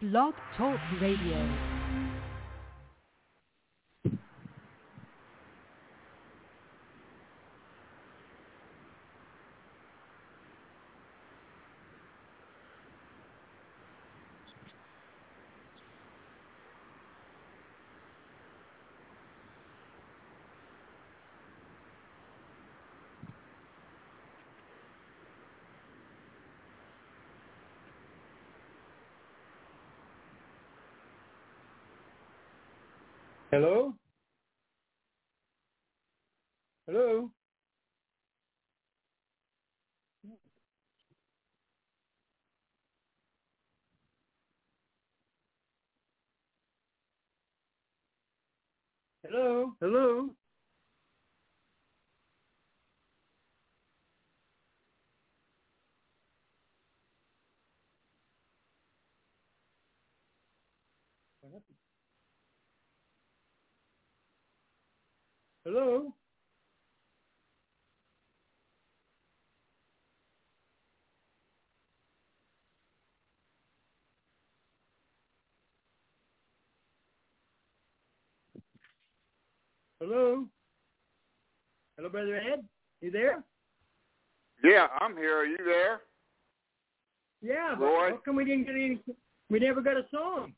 Blog Talk Radio. Hello? Hello? Hello? Hello? Hello? Hello? Hello, Brother Ed? You there? Yeah, I'm here. Are you there? Yeah, but Roy? how come we didn't get any? We never got a song.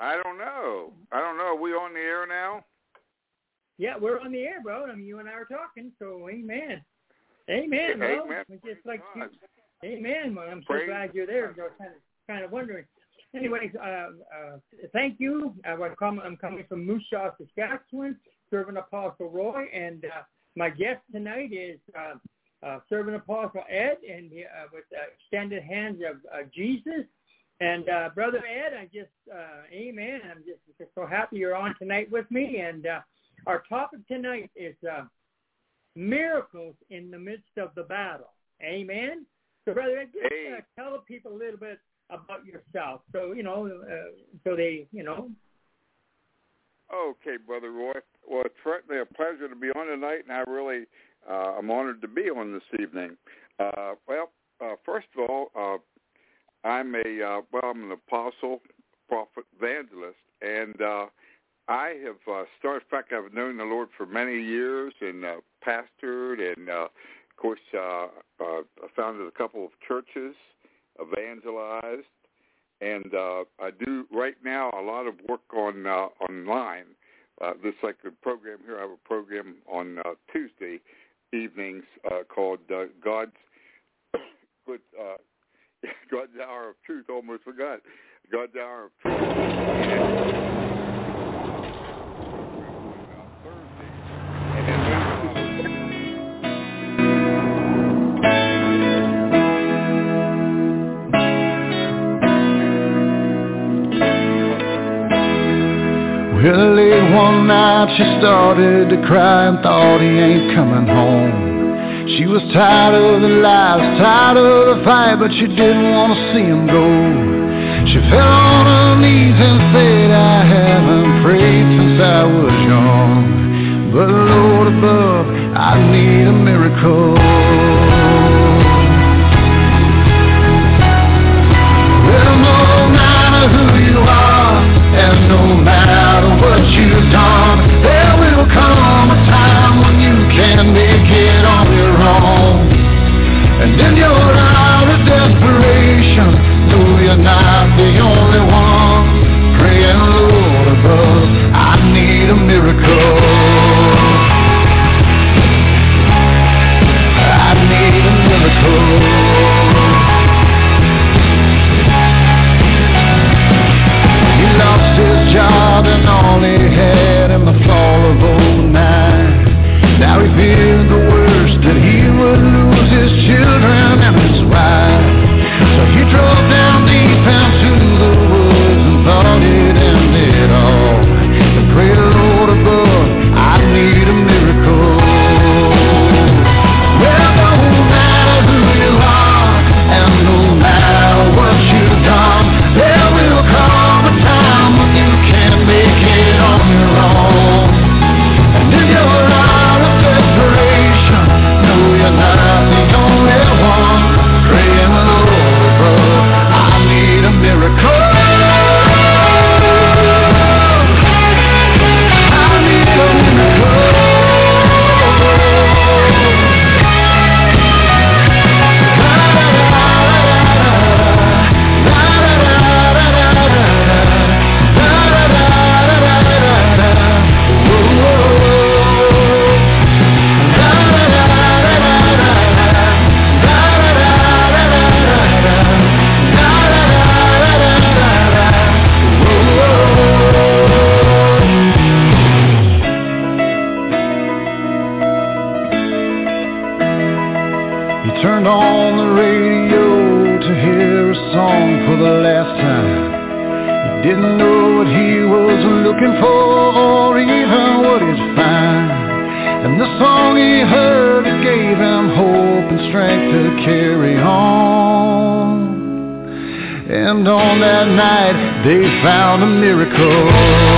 I don't know. I don't know. Are we on the air now? Yeah, we're on the air, bro. I mean, you and I are talking, so amen. Amen, bro. Amen. It's just like God. Amen. Well, I'm so Praise glad you're there. I was kind of kind of wondering. Anyways, uh, uh, thank you. Com- I'm coming from Moose Jaw, Saskatchewan, Servant Apostle Roy, and uh, my guest tonight is uh, uh, Servant Apostle Ed, and uh, with uh, extended hands of uh, Jesus. And uh, Brother Ed, I just, uh, Amen. I'm just, just so happy you're on tonight with me. And uh, our topic tonight is uh, miracles in the midst of the battle. Amen. So, Brother Ed, just uh, Hey. tell the people a little bit about yourself. So, you know, uh, so they, you know, Okay, Brother Roy. Well, it's certainly a pleasure to be on tonight, and I really, uh, I'm honored to be on this evening. Uh, well, uh, first of all, uh, I'm a, uh, well, I'm an apostle, prophet, evangelist, and uh, I have uh, started, in fact, I've known the Lord for many years and uh, pastored, and uh, of course, uh, uh, founded a couple of churches, evangelized, and uh, I do right now a lot of work on uh, online. Uh, just like the program here, I have a program on uh, Tuesday evenings uh, called uh, God's Good uh, God's Hour of Truth. Almost forgot God's Hour of Truth. And Late one night she started to cry and thought he ain't coming home. She was tired of the lies, tired of the fight, but she didn't want to see him go. She fell on her knees and said, I haven't prayed since I was young. But Lord above, I need a miracle. You've done, there will come a time when you can make it on your own. And in your hour of desperation, you're not the only one. Praying, Lord above, I need a miracle. feared the worst that he would lose his children and his wife. They found a miracle.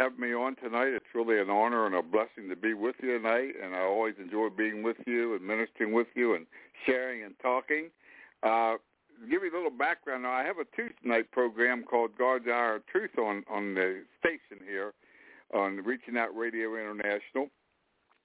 Having me on tonight. It's really an honor and a blessing to be with you tonight, and I always enjoy being with you and ministering with you and sharing and talking. Uh, give you a little background. Now, I have a Tuesday night program called God's Hour of Truth on on the station here on Reaching Out Radio International.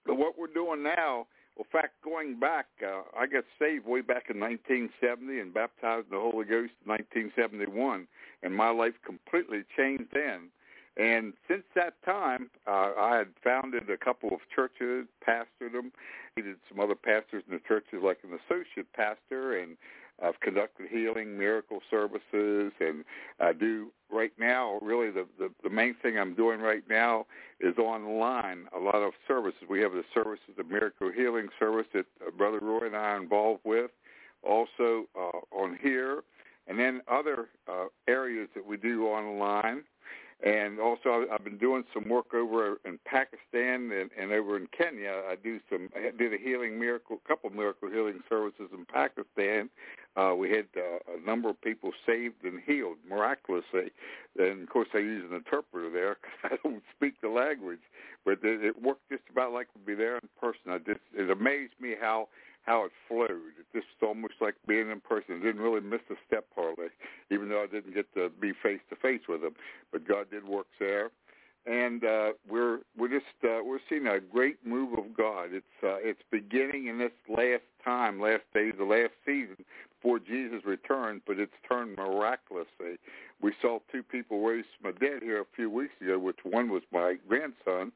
But what we're doing now, in fact, going back, uh, I got saved way back in 1970 and baptized in the Holy Ghost in 1971 and my life completely changed then. And since that time, uh, I had founded a couple of churches, pastored them, needed some other pastors in the churches, like an associate pastor, and I've conducted healing, miracle services, and I do right now. Really, the, the the main thing I'm doing right now is online. A lot of services. We have the services, the miracle healing service that uh, Brother Roy and I are involved with. Also uh, on here, and then other uh, areas that we do online. And also, I've been doing some work over in Pakistan and, and over in Kenya. I do some, I did a healing miracle, couple miracle healing services in Pakistan. Uh, we had uh, a number of people saved and healed miraculously. And of course, I use an interpreter there because I don't speak the language, but it, it worked just about like we'd be there in person. I just, it amazed me how how it flowed. It just almost like being in person. Didn't really miss a step hardly, even though I didn't get to be face to face with him. But God did work there, and uh, we're we're just uh, we're seeing a great move of God. It's uh, it's beginning in this last time, last days, the last season before Jesus returned, but it's turned miraculously. We saw two people raised from the dead here a few weeks ago, which one was my grandson,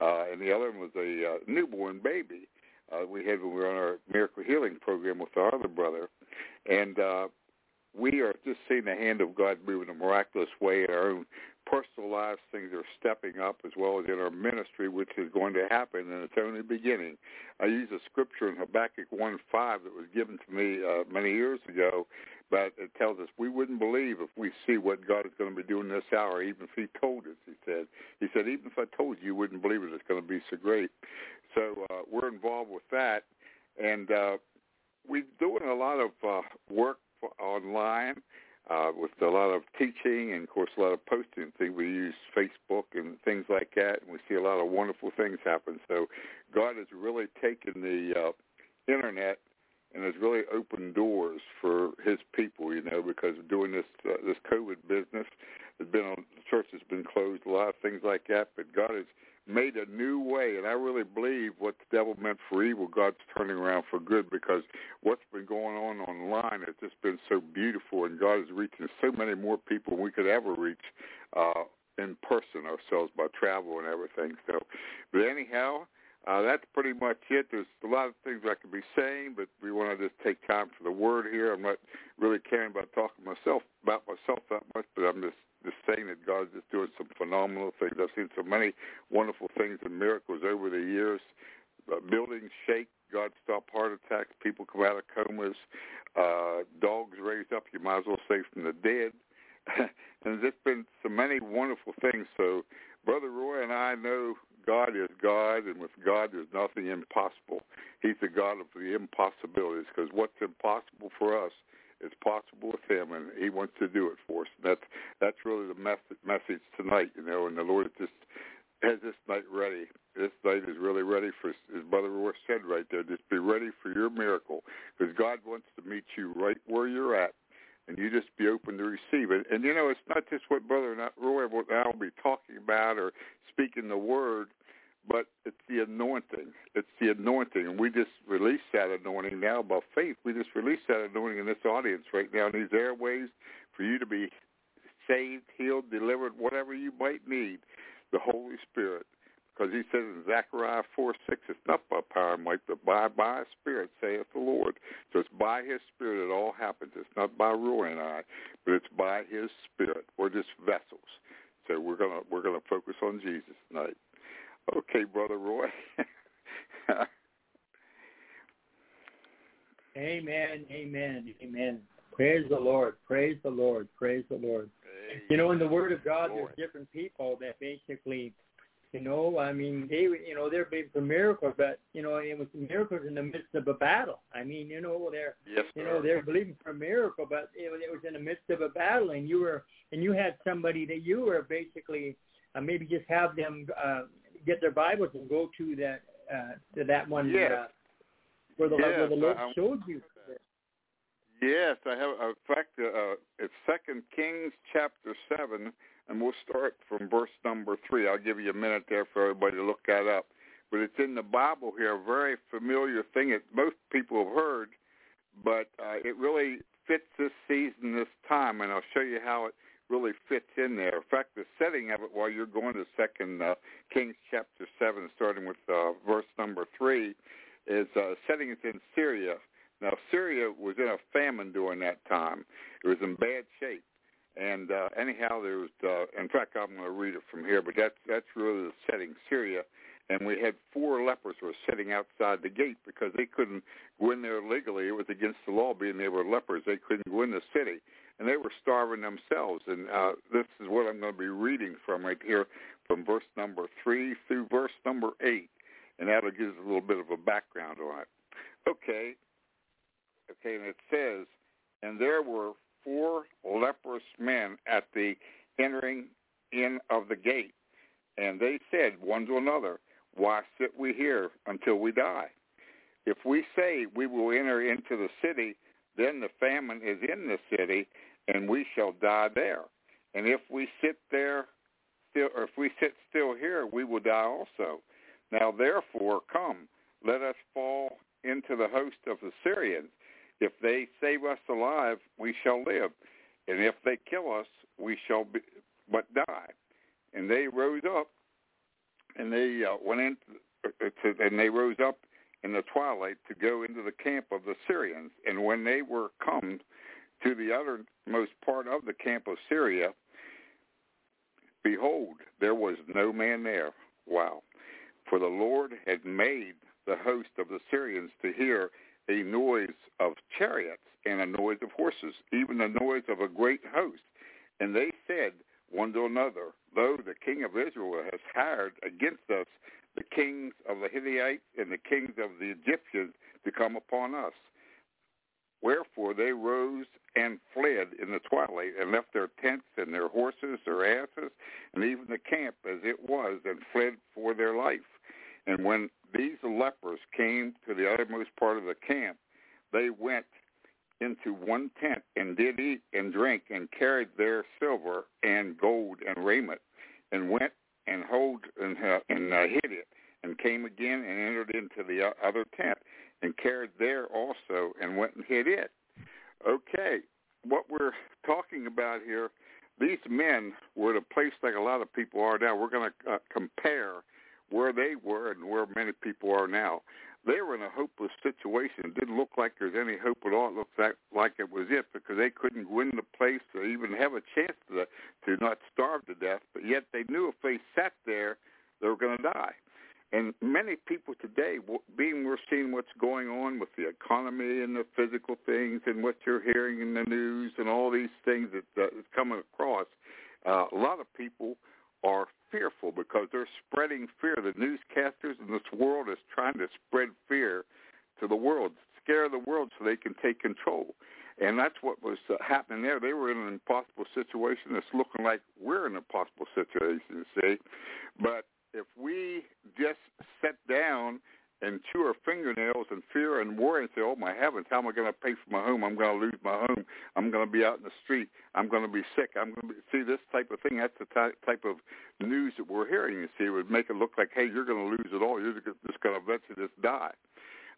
uh, and the other one was a uh, newborn baby uh, we had when we were on our miracle healing program with our other brother, and uh, we are just seeing the hand of God move in a miraculous way in our own personal lives. Things are stepping up as well as in our ministry, which is going to happen, and it's only beginning. I use a scripture in Habakkuk 1.5 that was given to me uh, many years ago, but it tells us we wouldn't believe if we see what God is going to be doing this hour, even if he told us, he said. He said, even if I told you, you wouldn't believe it. It's going to be so great. So uh, we're involved with that, and uh, we're doing a lot of uh, work for, online uh, with a lot of teaching and, of course, a lot of posting. Things. We use Facebook and things like that, and we see a lot of wonderful things happen. So God has really taken the uh, internet and has really opened doors for His people. You know, because doing this uh, this COVID business, has been on, the church has been closed, a lot of things like that. But God has made a new way, and I really believe what the devil meant for evil, God's turning around for good because what's been going on online has just been so beautiful, and God is reaching so many more people we could ever reach uh, in person ourselves by travel and everything. So, but anyhow, uh, that's pretty much it. There's a lot of things I could be saying, but we want to just take time for the word here. I'm not really caring about talking myself about myself that much, but I'm just just saying that God's just doing some phenomenal things. I've seen so many wonderful things and miracles over the years. Uh, buildings shake, God stop heart attacks, people come out of comas, uh, dogs raised up, you might as well say from the dead. and there's been so many wonderful things. So Brother Roy and I know God is God, and with God there's nothing impossible. He's the God of the impossibilities, because what's impossible for us is possible with Him, and He wants to do it for us. And that's that's really the message message tonight, you know. And the Lord just has this night ready. This night is really ready for, as Brother Roy said right there, just be ready for your miracle, because God wants to meet you right where you're at, and you just be open to receive it. And you know, it's not just what Brother Roy will now be talking about or speaking the word but it's the anointing. It's the anointing, and we just release that anointing now by faith. We just release that anointing in this audience right now in these airways for you to be saved, healed, delivered, whatever you might need. The Holy Spirit, because He says in Zechariah four six, it's not by power and might, but by by Spirit, saith the Lord. So it's by His Spirit it all happens. It's not by Roy and I, but it's by His Spirit. We're just vessels. So we're gonna we're gonna focus on Jesus tonight. Okay, Brother Roy. amen, amen, amen. Praise the Lord, praise the Lord, praise the Lord. Amen. You know, in the Word of God, Lord. there's different people that basically, you know, I mean, they, you know, they're big for miracles, but you know, it was miracles in the midst of a battle. I mean, you know, they're, yes, you know, they're believing for a miracle, but it, it was in the midst of a battle, and you were, and you had somebody that you were basically, uh, maybe just have them. Uh, get their Bibles and go to that uh, to that one yes. uh, where the yes, where the Lord I, showed you. Yes, I have. In fact, uh, it's Second Kings chapter seven, and we'll start from verse number three. I'll give you a minute there for everybody to look that up. But it's in the Bible here, a very familiar thing that most people have heard, but uh, it really fits this season, this time, and I'll show you how it really fits in there. In fact, the setting of it while you're going to Second uh, Kings chapter seven, starting with uh, verse number three, is uh, setting it in Syria. Now, Syria was in a famine during that time. It was in bad shape. And uh, anyhow, there was. Uh, in fact, I'm going to read it from here, but that's that's really the setting. Syria, and we had four lepers who were sitting outside the gate because they couldn't go in there legally. It was against the law being they were lepers. They couldn't go in the city and they were starving themselves. And uh, this is what I'm going to be reading from right here, from verse number three through verse number eight, and that'll give us a little bit of a background on it. Okay, okay, and it says, and there were four leprous men at the entering in of the gate, and they said one to another, Why sit we here until we die? If we say we will enter into the city, then the famine is in the city, and we shall die there. And if we sit there still, or if we sit still here, we will die also. Now therefore, come, let us fall into the host of the Syrians. If they save us alive, we shall live, and if they kill us, we shall be, but die. And they rose up, and they uh, went in, uh, to, and they rose up in the twilight to go into the camp of the Syrians. And when they were come to the uttermost part of the camp of Syria, behold, there was no man there. Wow. For the Lord had made the host of the Syrians to hear a noise of chariots and a noise of horses, even the noise of a great host. And they said one to another, Lo, the king of Israel has hired against us the kings of the Hittites and the kings of the Egyptians to come upon us. Wherefore they rose and fled in the twilight and left their tents and their horses, their asses, and even the camp as it was, and fled for their life. And when these lepers came to the uttermost part of the camp, they went into one tent and did eat and drink and carried their silver and gold and raiment and went and hold and, uh, and uh, hid it and came again and entered into the other tent and carried there also and went and hid it. Okay, what we're talking about here, these men were at a place like a lot of people are now. We're going to uh, compare where they were and where many people are now. They were in a hopeless situation. It didn't look like there's any hope at all. It looked like, like it was it because they couldn't win the place or even have a chance to to not starve to death. But yet they knew if they sat there, they were going to die. And many people today, being we're seeing what's going on with the economy and the physical things and what you're hearing in the news and all these things that uh, coming across, uh, a lot of people are fearful because they're spreading fear. The newscasters in this world is trying to spread fear to the world, scare the world so they can take control. And that's what was uh, happening there. They were in an impossible situation. It's looking like we're in an impossible situation, see. But if we just sit down and chew her fingernails in fear and worry and say, oh, my heavens, how am I going to pay for my home? I'm going to lose my home. I'm going to be out in the street. I'm going to be sick. I'm going to be, see this type of thing. That's the ty- type of news that we're hearing. You see, it would make it look like, hey, you're going to lose it all. You're just going to eventually just die.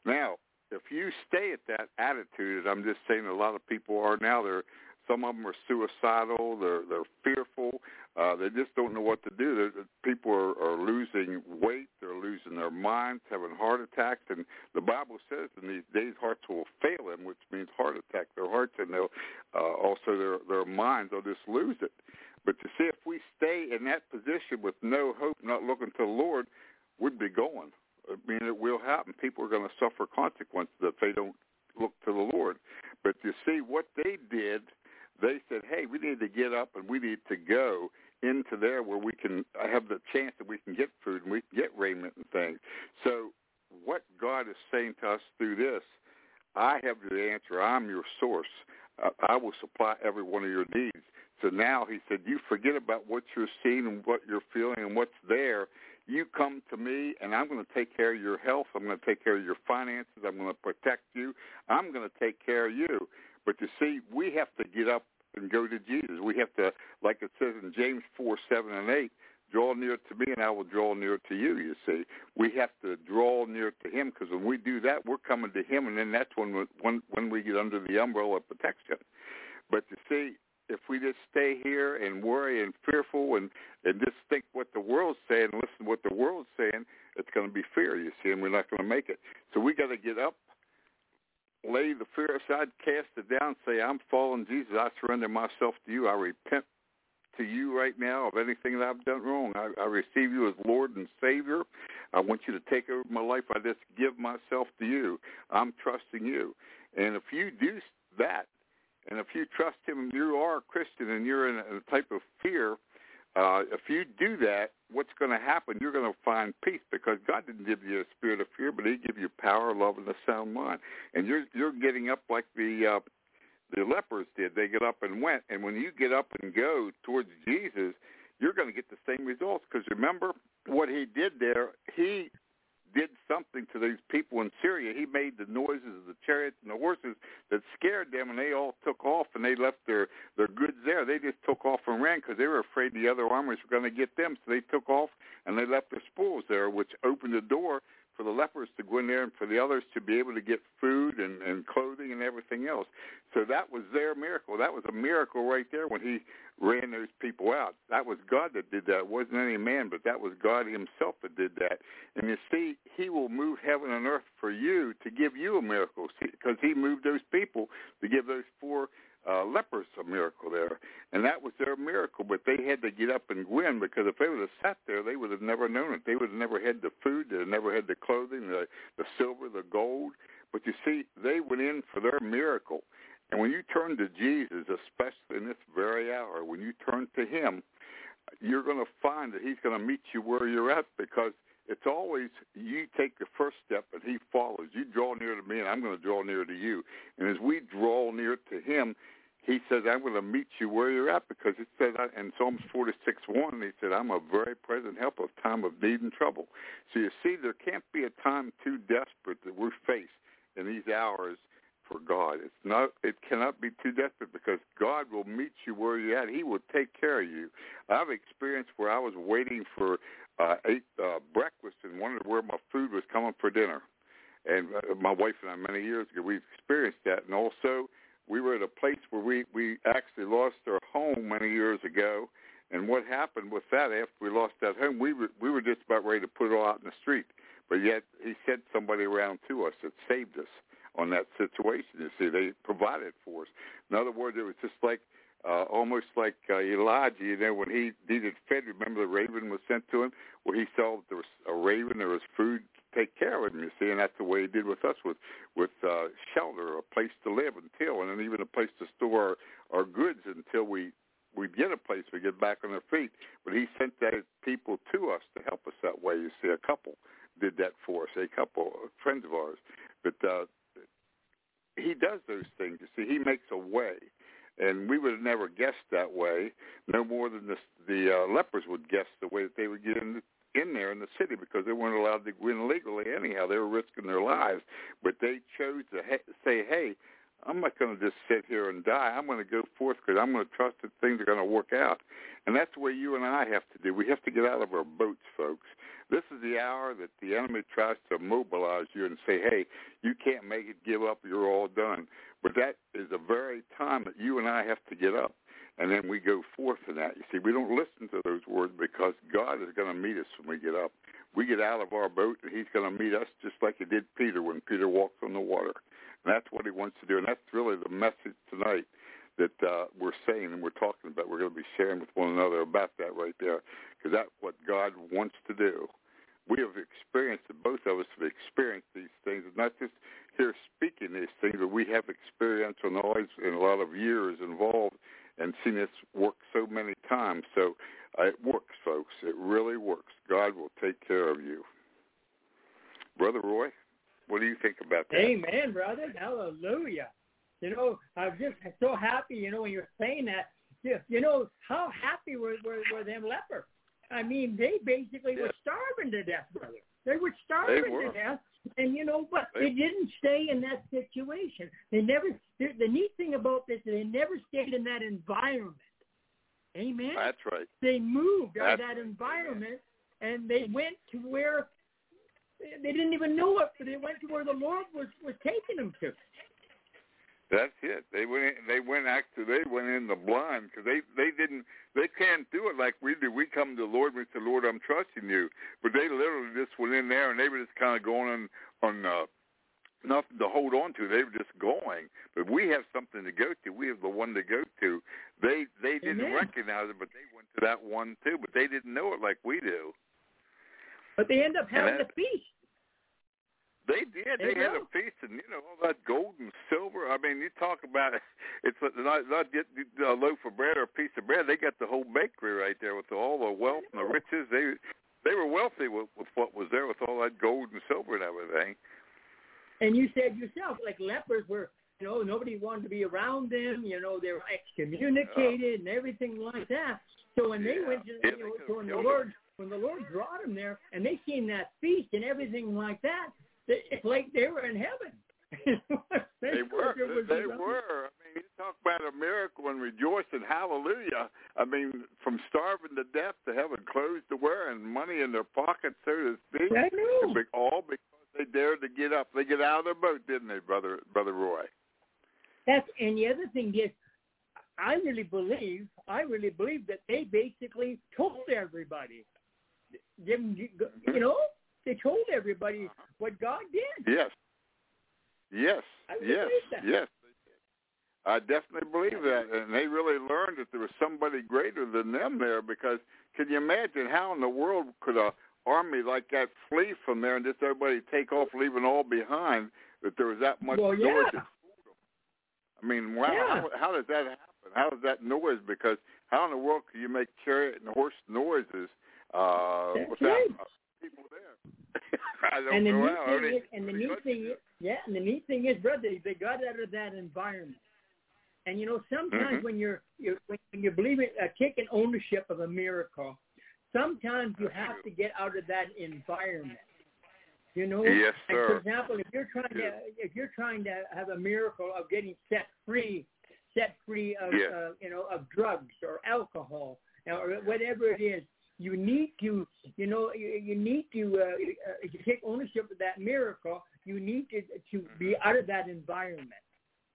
Now, if you stay at that attitude, I'm just saying a lot of people are now, they're some of them are suicidal. They're they're fearful. Uh, they just don't know what to do. They're, people are, are losing weight. They're losing their minds, having heart attacks. And the Bible says in these days hearts will fail them, which means heart attack. Their hearts and they'll uh, also their their minds. They'll just lose it. But to see if we stay in that position with no hope, not looking to the Lord, we'd be going. I mean, it will happen. People are going to suffer consequences if they don't look to the Lord. But you see, what they did they said, hey, we need to get up and we need to go into there where we can have the chance that we can get food and we can get raiment and things. So what God is saying to us through this, I have the answer. I'm your source. Uh, I will supply every one of your needs. So now he said, you forget about what you're seeing and what you're feeling and what's there. You come to me and I'm going to take care of your health. I'm going to take care of your finances. I'm going to protect you. I'm going to take care of you. But you see, we have to get up and go to Jesus. We have to, like it says in James 4, 7, and 8, draw near to me and I will draw near to you, you see. We have to draw near to him because when we do that, we're coming to him, and then that's when, when, when we get under the umbrella of protection. But you see, if we just stay here and worry and fearful and, and just think what the world's saying listen to what the world's saying, it's going to be fear, you see, and we're not going to make it. So we got to get up lay the fear aside, cast it down, say, I'm fallen, Jesus. I surrender myself to you. I repent to you right now of anything that I've done wrong. I, I receive you as Lord and Savior. I want you to take over my life. I just give myself to you. I'm trusting you. And if you do that, and if you trust him and you are a Christian and you're in a, a type of fear, uh, if you do that, what's going to happen? You're going to find peace because God didn't give you a spirit of fear, but He gave you power, love, and a sound mind. And you're you're getting up like the uh, the lepers did. They get up and went. And when you get up and go towards Jesus, you're going to get the same results. Because remember what He did there. He did something to these people in Syria. He made the noises of the chariots and the horses that scared them, and they all took off and they left their their goods there. They just took off and ran because they were afraid the other armies were going to get them. So they took off and they left their spoils there, which opened the door for the lepers to go in there and for the others to be able to get food and, and clothing and everything else. So that was their miracle. That was a miracle right there when he ran those people out. That was God that did that. It wasn't any man, but that was God himself that did that. And you see, he will move heaven and earth for you to give you a miracle because he moved those people to give those four uh, lepers a miracle there, and that was their miracle. But they had to get up and win because if they would have sat there, they would have never known it. They would have never had the food, they would have never had the clothing, the the silver, the gold. But you see, they went in for their miracle. And when you turn to Jesus, especially in this very hour, when you turn to Him, you're going to find that He's going to meet you where you're at because it's always you take the first step and he follows. You draw near to me and I'm going to draw near to you. And as we draw near to him, he says, I'm going to meet you where you're at because it says uh, in Psalms 46, 1, he said, I'm a very present help of time of need and trouble. So you see, there can't be a time too desperate that we face in these hours for God. It's not. It cannot be too desperate because God will meet you where you're at. He will take care of you. I've experienced where I was waiting for uh, ate uh, breakfast and wondered where my food was coming for dinner. And uh, my wife and I, many years ago, we experienced that. And also, we were at a place where we we actually lost our home many years ago. And what happened with that after we lost that home, we were we were just about ready to put it all out in the street. But yet he sent somebody around to us that saved us on that situation. You see, they provided for us. In other words, it was just like uh, almost like uh, Elijah, you know, when he needed fed. Remember, the raven was sent to him. Well, he saw that there was a raven, there was food to take care of him. You see, and that's the way he did with us, with with uh, shelter, a place to live until, and then even a place to store our, our goods until we we get a place we get back on our feet. But he sent that people to us to help us that way. You see, a couple did that for us, a couple friends of ours. But uh, he does those things. You see, he makes a way, and we would have never guessed that way, no more than the the uh, lepers would guess the way that they would get in in there in the city because they weren't allowed to go in legally anyhow. They were risking their lives, but they chose to ha- say, "Hey, I'm not going to just sit here and die. I'm going to go forth because I'm going to trust that things are going to work out." And that's what you and I have to do. We have to get out of our boats, folks. This is the hour that the enemy tries to mobilize you and say, hey, you can't make it, give up, you're all done. But that is the very time that you and I have to get up. And then we go forth in that. You see, we don't listen to those words because God is going to meet us when we get up. We get out of our boat and he's going to meet us just like he did Peter when Peter walked on the water. And that's what he wants to do. And that's really the message tonight that uh, we're saying and we're talking about. We're going to be sharing with one another about that right there because that's what God wants to do we have experienced it. Both of us have experienced these things, not just here speaking these things, but we have experiential knowledge and a lot of years involved and seen this work so many times. So uh, it works, folks. It really works. God will take care of you. Brother Roy, what do you think about that? Amen, brother. Hallelujah. You know, I'm just so happy, you know, when you're saying that. You know, how happy were, were, were them lepers? I mean, they basically yeah. were starving to death, brother. They were starving they were. to death. And you know, but they, they didn't stay in that situation. They never. The neat thing about this, is they never stayed in that environment. Amen. That's right. They moved out of that environment, and they went to where they didn't even know it, but they went to where the Lord was was taking them to. That's it. They went. In, they went actually. They went in the blind because they they didn't. They can't do it like we do. We come to the Lord and we say, Lord, I'm trusting you. But they literally just went in there and they were just kind of going on on uh, nothing to hold on to. They were just going. But we have something to go to. We have the one to go to. They they didn't Amen. recognize it, but they went to that one too. But they didn't know it like we do. But they end up having that, a feast. They did. They had a feast, and you know all that gold and silver. I mean, you talk about it, it's not not get a loaf of bread or a piece of bread. They got the whole bakery right there with all the wealth and the riches. They they were wealthy with, with what was there with all that gold and silver and everything. And you said yourself, like lepers were, you know, nobody wanted to be around them. You know, they were excommunicated uh, and everything like that. So when yeah, they went to, yeah, you know, when the Lord. When the Lord brought them there, and they seen that feast and everything like that, it's like they were in heaven. they were. They were. I mean, you talk about a miracle and rejoicing, hallelujah. I mean, from starving to death to having clothes to wear and money in their pockets, so to speak. I know. All because they dared to get up. They get out of their boat, didn't they, brother, brother Roy? That's and the other thing is, I really believe, I really believe that they basically told everybody, them, you know, they told everybody what God did. Yes. Yes. yes. Yes. I definitely believe that, and they really learned that there was somebody greater than them there. Because can you imagine how in the world could a army like that flee from there and just everybody take off, leaving all behind? That there was that much well, noise. Yeah. I mean, wow, yeah. how, how does that happen? How does that noise? Because how in the world can you make chariot and horse noises uh, That's right. people there? I don't and the know neat how. thing is, and the neat thing is, yeah, and the neat thing is, brother, they got out of that environment, And you know, sometimes Mhm. when you're, you're when you believe it, uh, taking ownership of a miracle, sometimes you have to get out of that environment. You know, Yes, and for example, if you're trying Yes. to if you're trying to have a miracle of getting set free, set free of Yes. uh, you know of drugs or alcohol or whatever it is, you need to you know you, you need to uh, uh, take ownership of that miracle. You need to to be out of that environment.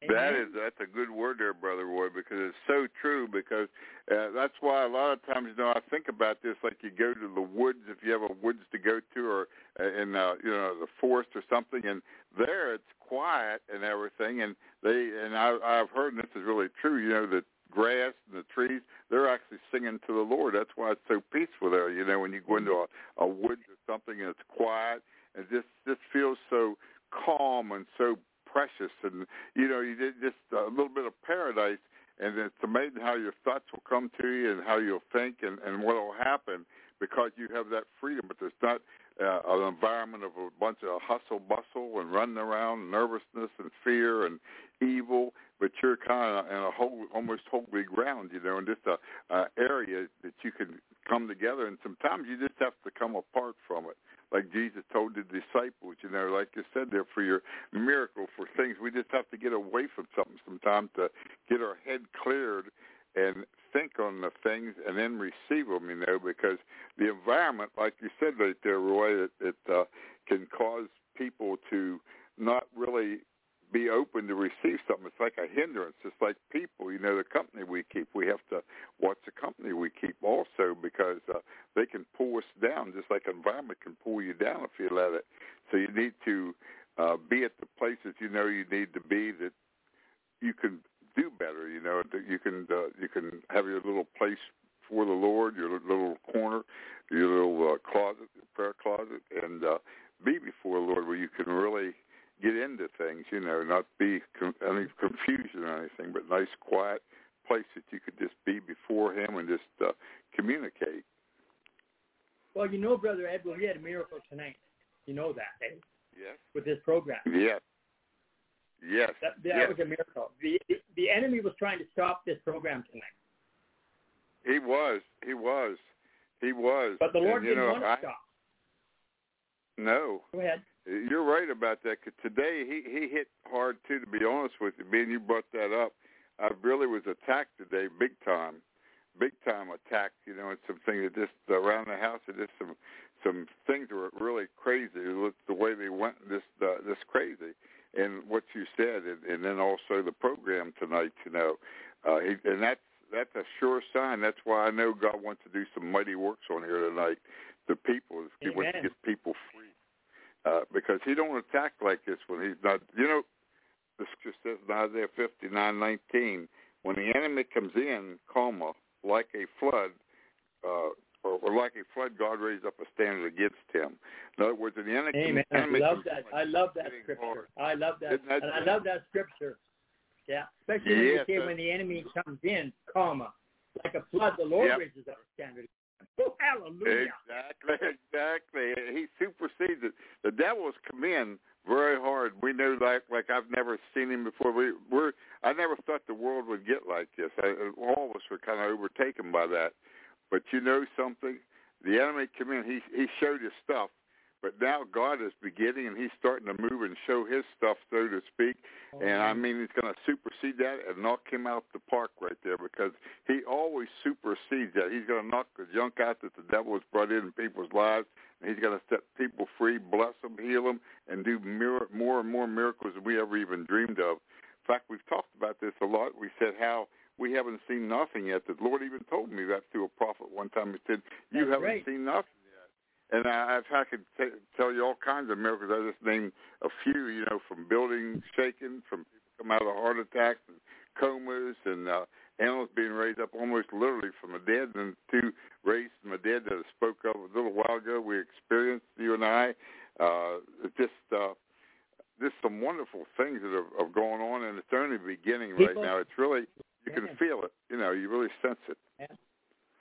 That is that's a good word there, brother Roy, because it's so true. Because uh, that's why a lot of times, you know, I think about this like you go to the woods if you have a woods to go to, or uh, in uh, you know the forest or something, and there it's quiet and everything, and they and I, I've heard and this is really true. You know, the grass and the trees, they're actually singing to the Lord. That's why it's so peaceful there. You know, when you go into a, a woods or something and it's quiet, and just just feels so calm and so precious and you know you just a little bit of paradise and it's amazing how your thoughts will come to you and how you'll think and and what will happen because you have that freedom but there's not uh, an environment of a bunch of hustle bustle and running around nervousness and fear and evil but you're kind of in a whole almost holy ground you know and just a, a area that you can come together. And sometimes you just have to come apart from it. Like Jesus told the disciples, you know, like you said there, for your miracle, for things, we just have to get away from something sometimes to get our head cleared and think on the things and then receive them, you know, because the environment, like you said right there, Roy, it, it uh, can cause people to not really be open to receive something. It's like a hindrance. It's like people, you know, the company we keep. We have to watch the company we keep also because uh, they can pull us down, just like environment can pull you down if you let it. So you need to uh, be at the places you know you need to be that you can do better. You know that you can uh, you can have your little place for the Lord, your little corner, your little uh, closet, prayer closet, and uh, be before the Lord where you can really get into things. You know, not be con- any confusion or anything, but nice quiet place that you could just be before Him and just uh, communicate. Well, you know, brother Edward, we had a miracle tonight. You know that eh? Yes. with this program. Yes. Yes. That, that yes. was a miracle. The the enemy was trying to stop this program tonight, He was. He was. He was. but the Lord and, didn't know, want to I, stop. No. Go ahead. You're right about that. Cause today he he hit hard too. To be honest with you, being you brought that up, I really was attacked today, big time, big time attacked. You know, and some things that just around the house, and just some some things were really crazy. The way they went, just uh, just crazy. And what you said, and, and then also the program tonight. You know, uh, he, and that's that's a sure sign. That's why I know God wants to do some mighty works on here tonight. The people, He wants to get people free uh, because he don't attack like this when he's not. You know, the scripture says in Isaiah fifty nine nineteen, when the enemy comes in, comma, like a flood, uh, or, or like a flood, God raised up a standard against him. In other words, the enemy, Amen. I enemy love comes that. in, I love that scripture. hard. I love that, that and I love that scripture. Yeah, especially when you say when the enemy comes in, comma, like a flood, the Lord Yep. raises up a standard. Hallelujah! Exactly, exactly. He supersedes it. The devil's come in very hard. We know like like I've never seen him before. We we're I never thought the world would get like this. I, all of us were kind of overtaken by that. But you know something? The enemy came in. He he showed his stuff, but now God is beginning and he's starting to move and show his stuff, so to speak. Oh, and I mean, he's going to supersede that and knock him out the park right there because he always supersedes that. He's going to knock the junk out that the devil has brought in people's lives, and he's going to set people free, bless them, heal them, and do mir- more and more miracles than we ever even dreamed of. In fact, we've talked about this a lot. We said how we haven't seen nothing yet. The Lord even told me that through a prophet one time. He said, "You That's haven't right. seen nothing." And I, I've could t- tell you all kinds of miracles. I just named a few, you know, from buildings shaking, from people come out of heart attacks and comas, and uh, animals being raised up almost literally from the dead, and two raised from the dead that I spoke of a little while ago. We experienced you and I. Uh, just uh, just some wonderful things that are, are going on, and it's only beginning right People- now. It's really you can feel it. You know, you really sense it.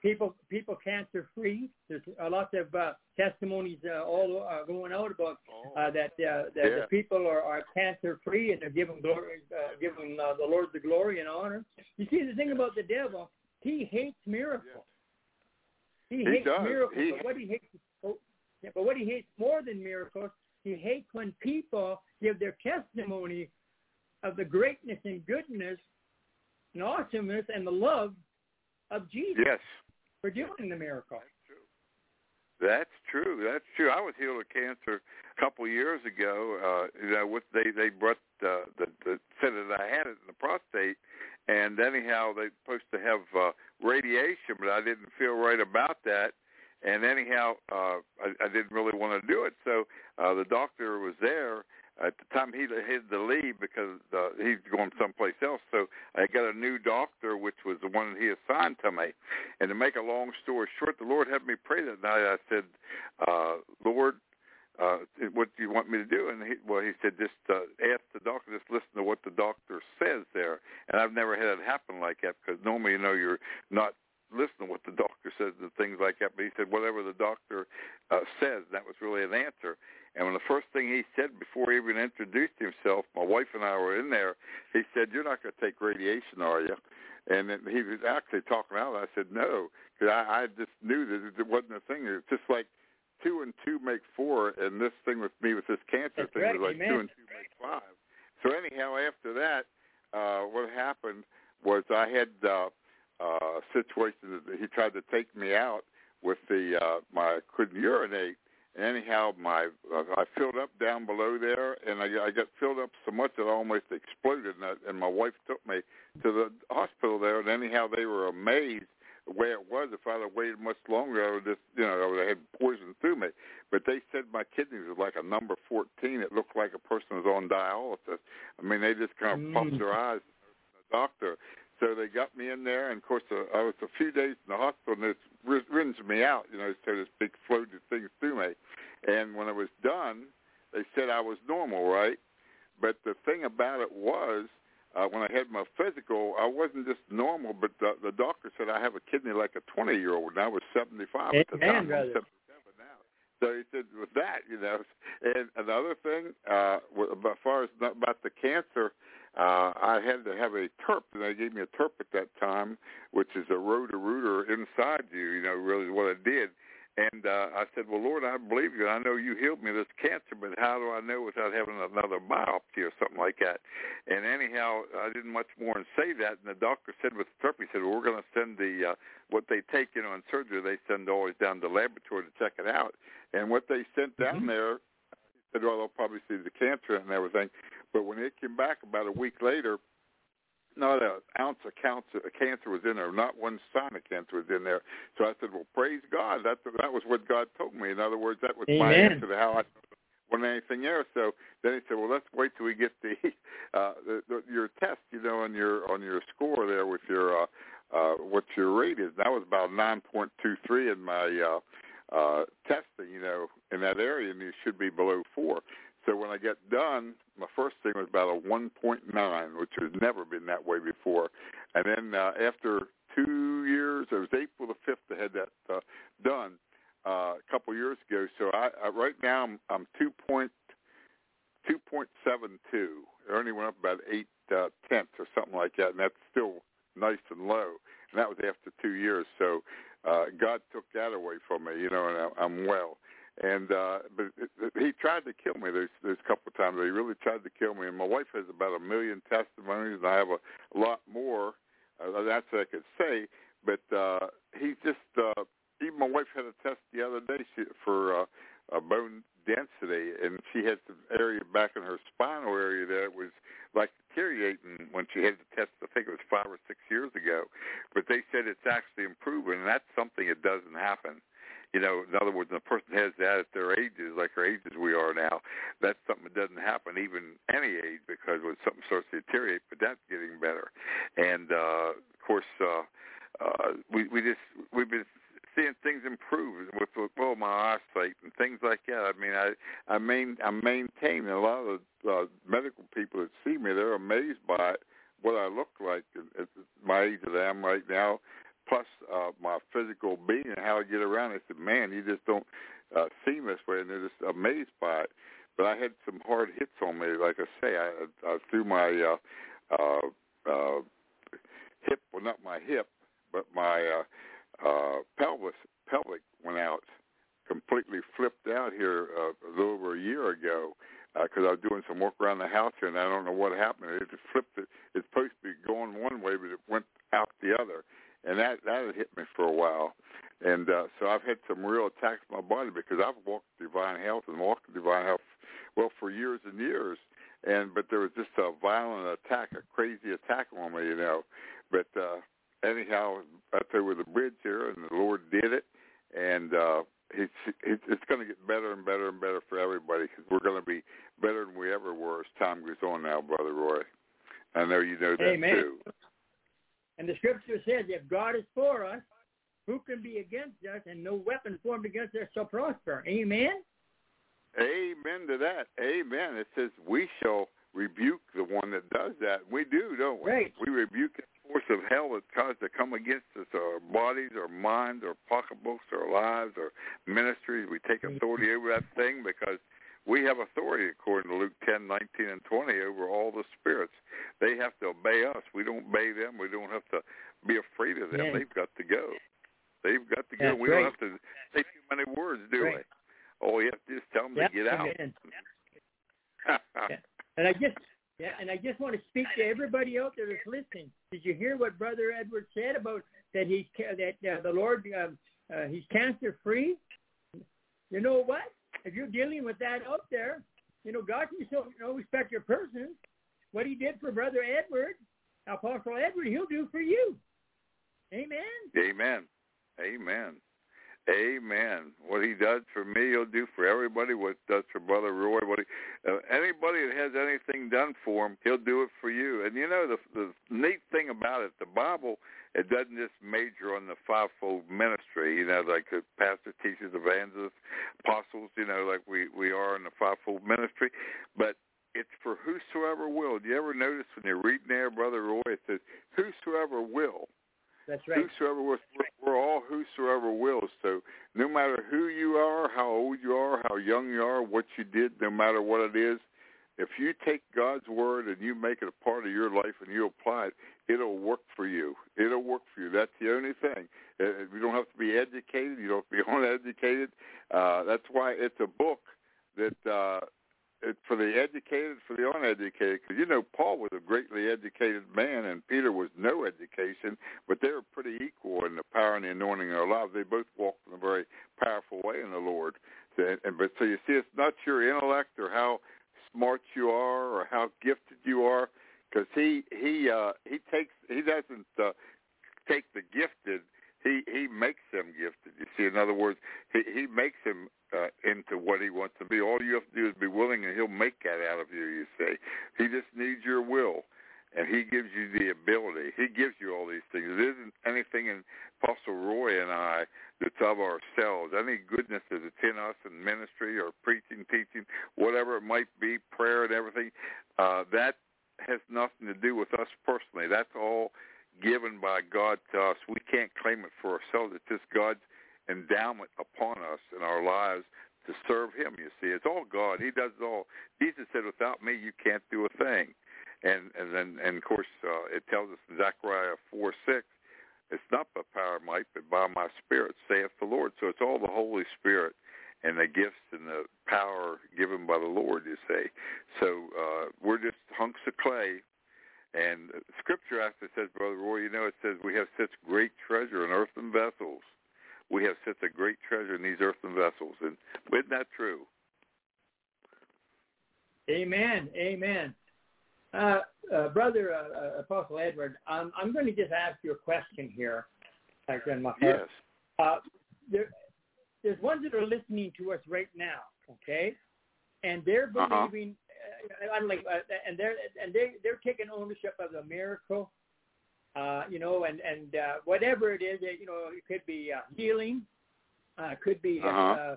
People people cancer free. There's a lot of uh, testimonies uh, all uh, going out about uh, that uh, that Yeah. the people are, are cancer free and they're giving glory, uh, giving uh, the Lord the glory and honor. You see, the thing about the devil, he hates miracles. He, He hates does. miracles, He- but what he hates, oh, yeah, but what he hates more than miracles, he hates when people give their testimony of the greatness and goodness and awesomeness and the love of Jesus Yes. For doing the miracle. That's true. That's true. I was healed of cancer a couple of years ago. Uh, you know, what they they brought uh, the the said that I had it in the prostate, and anyhow they supposed to have uh, radiation, but I didn't feel right about that. And anyhow, uh, I, I didn't really want to do it. So uh, the doctor was there at the time. He had to leave because uh, he's going someplace else. So I got a new doctor, which was the one that he assigned to me. And to make a long story short, the Lord had me pray that night. I said, uh, Lord, uh, what do you want me to do? And he, well, he said, just uh, ask the doctor, just listen to what the doctor says there. And I've never had it happen like that because normally, you know, you're not listening to what the doctor says and things like that. But he said, whatever the doctor uh, says, that was really an answer. And when the first thing he said before he even introduced himself, my wife and I were in there, he said, you're not going to take radiation, are you? And then he was actually talking out. I said, no, because I, I just knew that it wasn't a thing. It's just like two and two make four, and this thing with me with this cancer That's thing right, was like amen. two and two make five. So anyhow, after that, uh, what happened was I had uh, uh, situation that he tried to take me out with the uh, my I couldn't urinate. And anyhow, my uh, I filled up down below there, and I, I got filled up so much that I almost exploded. And, I, and my wife took me to the hospital there, and anyhow, they were amazed the way it was. If I'd have waited much longer, I would just you know I would have had poison through me. But they said my kidneys was like a number 14. It looked like a person was on dialysis. I mean, they just kind of Mm. pumped their eyes. The doctor. So they got me in there, and of course, uh, I was a few days in the hospital, and it rinsed me out, you know, so this big floated things through me. And when it was done, they said I was normal, right? But the thing about it was, uh, when I had my physical, I wasn't just normal, but the, the doctor said I have a kidney like a 20-year-old, and I was 75 at the time. I'm brother. 77. So he said, with that, you know. And another thing, uh, as far as about the cancer, uh, I had to have a TURP, and they gave me a TURP at that time, which is a rotor-rooter inside you, you know, really what it did. And uh, I said, well, Lord, I believe you. I know you healed me of this cancer, but how do I know without having another biopsy or something like that? And anyhow, I didn't much more than say that. And the doctor said with the TURP, he said, well, we're going to send the, uh, what they take, you know, in surgery, they send always down to the laboratory to check it out. And what they sent down Mhm. there, he said, well, they'll probably see the cancer and everything. But when it came back about a week later, not an ounce of cancer, cancer was in there. Not one sign of cancer was in there. So I said, well, praise God. That that was what God told me. In other words, that was my answer to how I want anything there. So then he said, well, let's wait till we get the, uh, the, the your test, you know, on your on your score there with your uh, uh, what your rate is. That was about 9.23 in my uh, uh, testing, you know, in that area, and you should be below four. So when I got done, my first thing was about a 1.9, which has never been that way before. And then uh, after two years, it was April the 5th I had that uh, done uh, a couple years ago. So I, I right now I'm, I'm 2.2.72. It only went up about eight uh, tenths or something like that, and that's still nice and low. And that was after two years. So uh, God took that away from me, you know, and I, I'm well and uh but he tried to kill me. There's there's a couple of times he really tried to kill me. And my wife has about a million testimonies and i have a, lot more uh, that's what i could say. But uh he just uh even my wife had a test the other day she, for uh a bone density and she had some area back in her spinal area that was like deteriorating when she had the test. I think it was five or six years ago. But they said it's actually improving and that's something that doesn't happen you know, in other words, when a person has that at their ages, like our ages we are now, that's something that doesn't happen even any age because when something starts to deteriorate, but that's getting better. And uh, of course, uh, uh, we we just we've been seeing things improve with, well my eyesight and things like that. I mean, I I main I maintain a lot of uh, medical people that see me, they're amazed by it, what I look like at at my age that I am right now plus uh, my physical being and how I get around. I said, man, you just don't uh, see this way, and they're just amazed by it. But I had some hard hits on me. Like I say, I, I threw my uh, uh, uh, hip, well, not my hip, but my uh, uh, pelvis, pelvic went out, completely flipped out here uh, a little over a year ago because uh, I was doing some work around the house here, and I don't know what happened. It just flipped. It. It's supposed to be going one way, but it went out the other, and that that had hit me for a while. And uh, so I've had some real attacks on my body because I've walked divine health and walked divine health well for years and years. And but there was just a violent attack, a crazy attack on me, you know. But uh, anyhow, up there with the bridge here, and the Lord did it, and uh, it's it's going to get better and better and better for everybody because we're going to be better than we ever were as time goes on now, Brother Roy. I know you know that Amen. too. And the scripture says, if God is for us, who can be against us? And no weapon formed against us shall prosper. Amen? Amen to that. Amen. It says we shall rebuke the one that does that. We do, don't we? Right. We rebuke the force of hell that tries to come against us, our bodies, our minds, our pocketbooks, our lives, our ministries. We take authority over that thing because we have authority according to Luke 10, 19, and 20 over all the spirits. They have to obey us. We don't obey them. We don't have to be afraid of them. Yes. They've got to go. They've got to go. That's we right. don't have to say too many words, do Right. we? All we have to do is tell them Yeah, to get out. Yeah. And I just yeah, and I just want to speak to everybody out there that's listening. Did you hear what Brother Edward said about that he's ca- that uh, the Lord um, uh, he's cancer free? You know what? If you're dealing with that out there, you know God can show no respect your person. What He did for Brother Edward, Apostle Edward, He'll do for you. Amen. Amen. Amen. Amen. What he does for me, he'll do for everybody. What does for Brother Roy, what he, uh, anybody that has anything done for him, he'll do it for you. And you know the the neat thing about it, the Bible, it doesn't just major on the fivefold ministry. You know, like the pastor, teachers, evangelists, apostles. You know, like we we are in the fivefold ministry, but it's for whosoever will. Do you ever notice when you're reading there, Brother Roy, it says whosoever will. That's right. Whosoever will, we're all whosoever wills. So no matter who you are, how old you are, how young you are, what you did, no matter what it is, if you take God's word and you make it a part of your life and you apply it, it'll work for you. It'll work for you. That's the only thing. Uh, You don't have to be educated. You don't have to be uneducated. Uh, that's why it's a book that uh, it's for the educated, for the uneducated. Because you know, Paul was a greatly educated man, and Peter was no education, but they were pretty equal in the power and the anointing of their lives. They both walked in a very powerful way in the Lord. So, and, but so you see, it's not your intellect or how smart you are or how gifted you are, because he he uh, he takes he doesn't uh, take the gifted. He he makes them gifted. You see, in other words, he he makes them uh, into what he wants to be. All you have to do is be willing, and he'll make that out of you. You see, he just needs your will, and he gives you the ability. He gives you all these things. It isn't anything in Apostle Roy and I that's of ourselves. Any goodness that's in us in ministry or preaching, teaching, whatever it might be, prayer and everything, uh, that has nothing to do with us personally. That's all given by God to us. We can't claim it for ourselves. It's just God's endowment upon us in our lives to serve him, you see. It's all God. He does it all. Jesus said, without me, you can't do a thing. And and then and of course uh, it tells us in Zechariah four six, it's not by power and might, but by my spirit, saith the Lord. So it's all the Holy Spirit and the gifts and the power given by the Lord, you see. So uh, we're just hunks of clay and Scripture actually says, Brother Roy, you know, it says we have such great treasure in earthen vessels. We have such a great treasure in these earthen vessels. And isn't that true? Amen. Amen. Uh, uh, Brother uh, uh, Apostle Edward, um, I'm going to just ask you a question here. My heart. Yes. Uh, there, there's ones that are listening to us right now, okay, and they're Uh-huh. believing. Uh, I'm like, uh, and they're and they they're taking ownership of the miracle, uh, you know, and and uh, whatever it is, it, you know, it could be uh, healing, uh, could be uh, Uh-huh.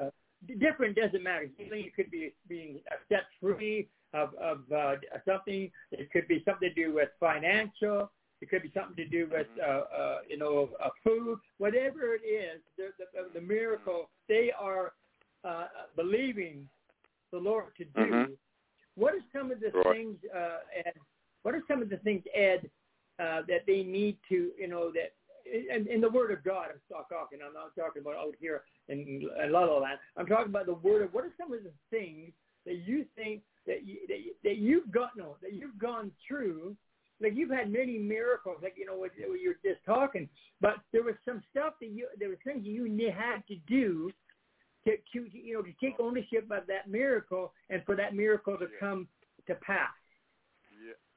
uh, different. Doesn't matter. Healing. It could be being set free of of uh, something. It could be something to do with financial. It could be something to do with, uh, uh, you know, uh, food, whatever it is. The, the, the miracle they are uh, believing the Lord to do. Mhm. What are some of the Right. things, uh, Ed? What are some of the things, Ed, uh, that they need to, you know, that in, in the Word of God, I'm talking. I'm not talking about out here in, in La La Land. I'm talking about the Word of. What are some of the things that you think that you, that, you, that you've got no that you've gone through? Like you've had many miracles, like you know what what you're just talking. But there was some stuff that you there was things you had to do to, to you know to take ownership of that miracle and for that miracle to come to pass.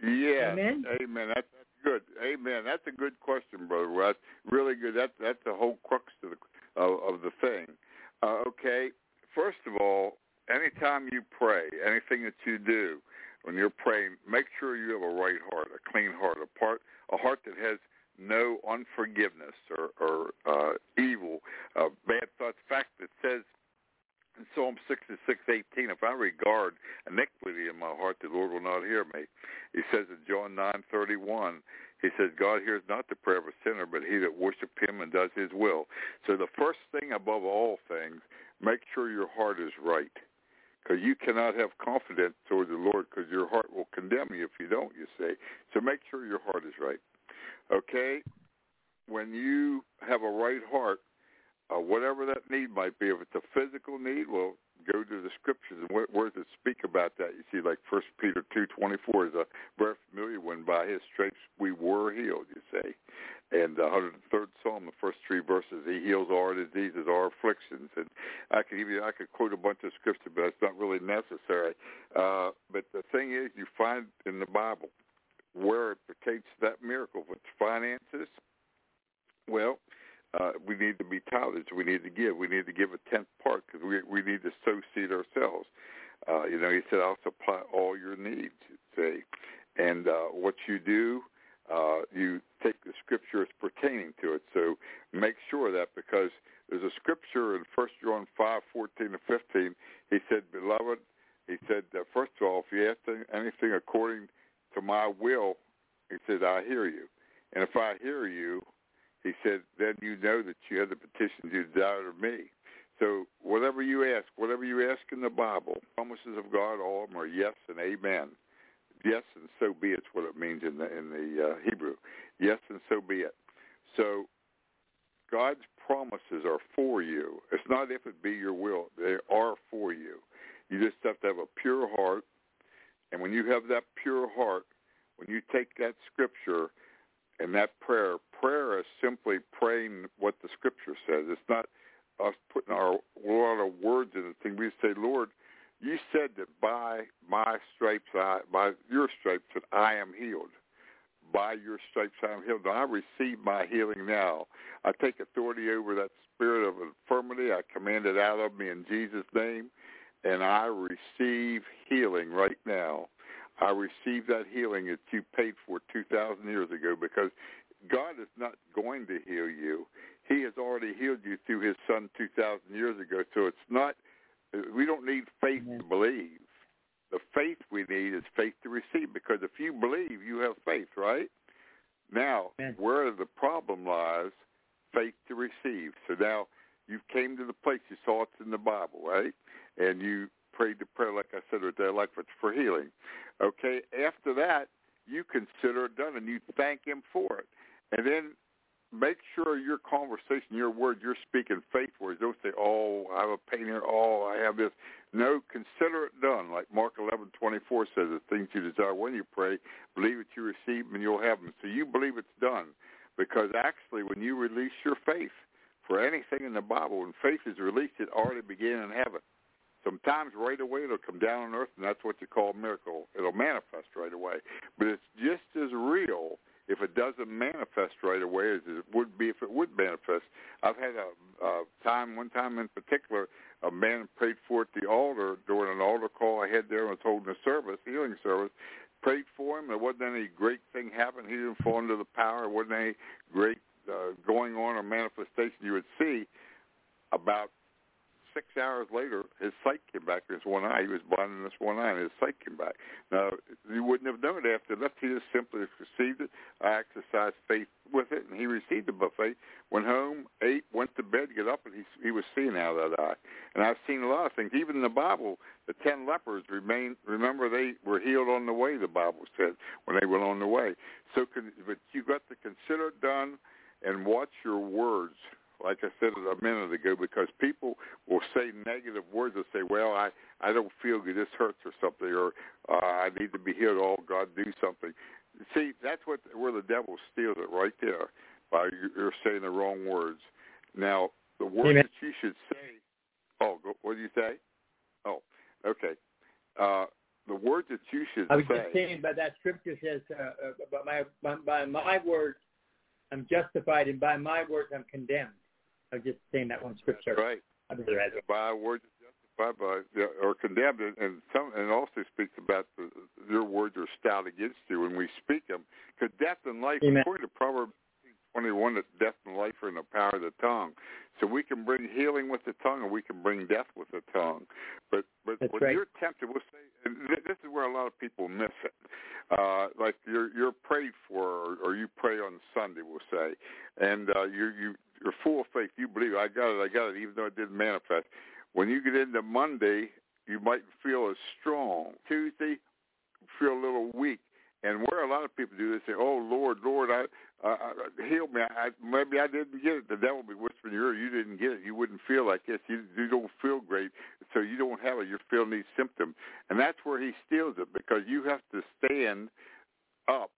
Yeah. yeah. Amen? Amen. That's, that's good. Amen. That's a good question, brother. That's really good. That's that's the whole crux of the of, of the thing. Uh, okay. First of all, anytime you pray, anything that you do, when you're praying, make sure you have a right heart, a clean heart, a part, a heart that has no unforgiveness or, or uh, evil, uh, bad thoughts. In fact, it says in Psalm 66:18, if I regard iniquity in my heart, the Lord will not hear me. He says in John 9:31, he says, God hears not the prayer of a sinner, but he that worships him and does his will. So the first thing above all things, make sure your heart is right. Because you cannot have confidence toward the Lord because your heart will condemn you if you don't, you see. So make sure your heart is right. Okay? When you have a right heart, uh, whatever that need might be, if it's a physical need, well, go to the scriptures and where, where does it speak about that? You see, like First Peter two twenty four is a very familiar one. By His stripes we were healed. You say, and the hundred third Psalm, the first three verses, He heals our diseases, our afflictions, and I could even I could quote a bunch of scripture, but it's not really necessary. Uh, but the thing is, you find in the Bible where it pertains to that miracle. It's finances, well, uh, we need to be tithers. We need to give. We need to give a tenth part because we we need to sow seed ourselves. Uh, you know, he said, "I'll supply all your needs." Say, and uh, what you do, uh, you take the scriptures pertaining to it. So make sure that because there's a scripture in First John five fourteen to fifteen. He said, "Beloved," he said, uh, first of all, if you ask anything according to my will, he says, "I hear you," and if I hear you, he said, then you know that you have the petitions you desire of me. So whatever you ask, whatever you ask in the Bible, promises of God, all of them are yes and amen. Yes and so be it's what it means in the in the uh, Hebrew. Yes and so be it. So God's promises are for you. It's not if it be your will; they are for you. You just have to have a pure heart, and when you have that pure heart, when you take that scripture and that prayer, prayer is simply praying what the scripture says. It's not us putting our a lot of words in the thing. We say, Lord, you said that by my stripes, I, by your stripes, that I am healed. By your stripes, I am healed. Now, I receive my healing now. I take authority over that spirit of infirmity. I command it out of me in Jesus' name, and I receive healing right now. I receive that healing that you paid for 2,000 years ago because God is not going to heal you. He has already healed you through his son 2,000 years ago. So it's not, we don't need faith to believe. The faith we need is faith to receive because if you believe, you have faith, right? Now, where the problem lies, faith to receive. So now you came to the place, you saw it's in the Bible, right? And you prayed the prayer, like I said, or that like for, healing. Okay, after that, you consider it done and you thank him for it. And then make sure your conversation, your words, you're speaking faith words. Don't say, oh, I have a pain here. Oh, I have this. No, consider it done. Like Mark eleven twenty four says, the things you desire when you pray, believe that you receive them and you'll have them. So you believe it's done. Because actually, when you release your faith for anything in the Bible, when faith is released, it already began in heaven. Sometimes right away it'll come down on earth, and that's what you call a miracle. It'll manifest right away. But it's just as real if it doesn't manifest right away as it would be if it would manifest. I've had a, a time, one time in particular, a man prayed for at the altar during an altar call I had there and was holding a service, healing service. Prayed for him. There wasn't any great thing happen. He didn't fall into the power. There wasn't any great uh, going on or manifestation you would see. About six hours later, his sight came back in his one eye. He was blind in this one eye, and his sight came back. Now, you wouldn't have known it after that. He just simply received it. I exercised faith with it, and he received the buffet, went home, ate, went to bed, get up, and he he was seeing out of that eye. And I've seen a lot of things. Even in the Bible, the ten lepers remain. Remember, they were healed on the way. The Bible said when they went on the way. So, but you got to consider done and watch your words like I said a minute ago, because people will say negative words. They'll say, "Well, I I don't feel good. This hurts or something," or uh, "I need to be healed." Oh, God, do something. See, that's what where the devil steals it right there by you're saying the wrong words. Now, the words Amen. that you should say. Oh, what do you say? Oh, okay. Uh, the words that you should say I was say. just saying, but that scripture says, uh, uh, by my by, by my words, I'm justified, and by my words, I'm condemned. I was just saying that one scripture. Right. I by words justified by or condemned, and some and also speaks about the, your words are stout against you when we speak them. Because death and life, Amen. according to Proverbs 21, that death and life are in the power of the tongue. So we can bring healing with the tongue, and we can bring death with the tongue. But but That's when right. you're tempted, we'll say, and this is where a lot of people miss it. Uh, like you're you're prayed for, or, or you pray on Sunday, we'll say, and uh, you you you're full of faith. You believe I got it, I got it, even though it didn't manifest. When you get into Monday, you might feel as strong. Tuesday, feel a little weak. And where a lot of people do, they say, "Oh Lord, Lord, I, uh, heal me. I, maybe I didn't get it." The devil be whispering in your "You didn't get it. You wouldn't feel like this. You, you don't feel great, so you don't have it. You're feeling these symptoms." And that's where he steals it because you have to stand up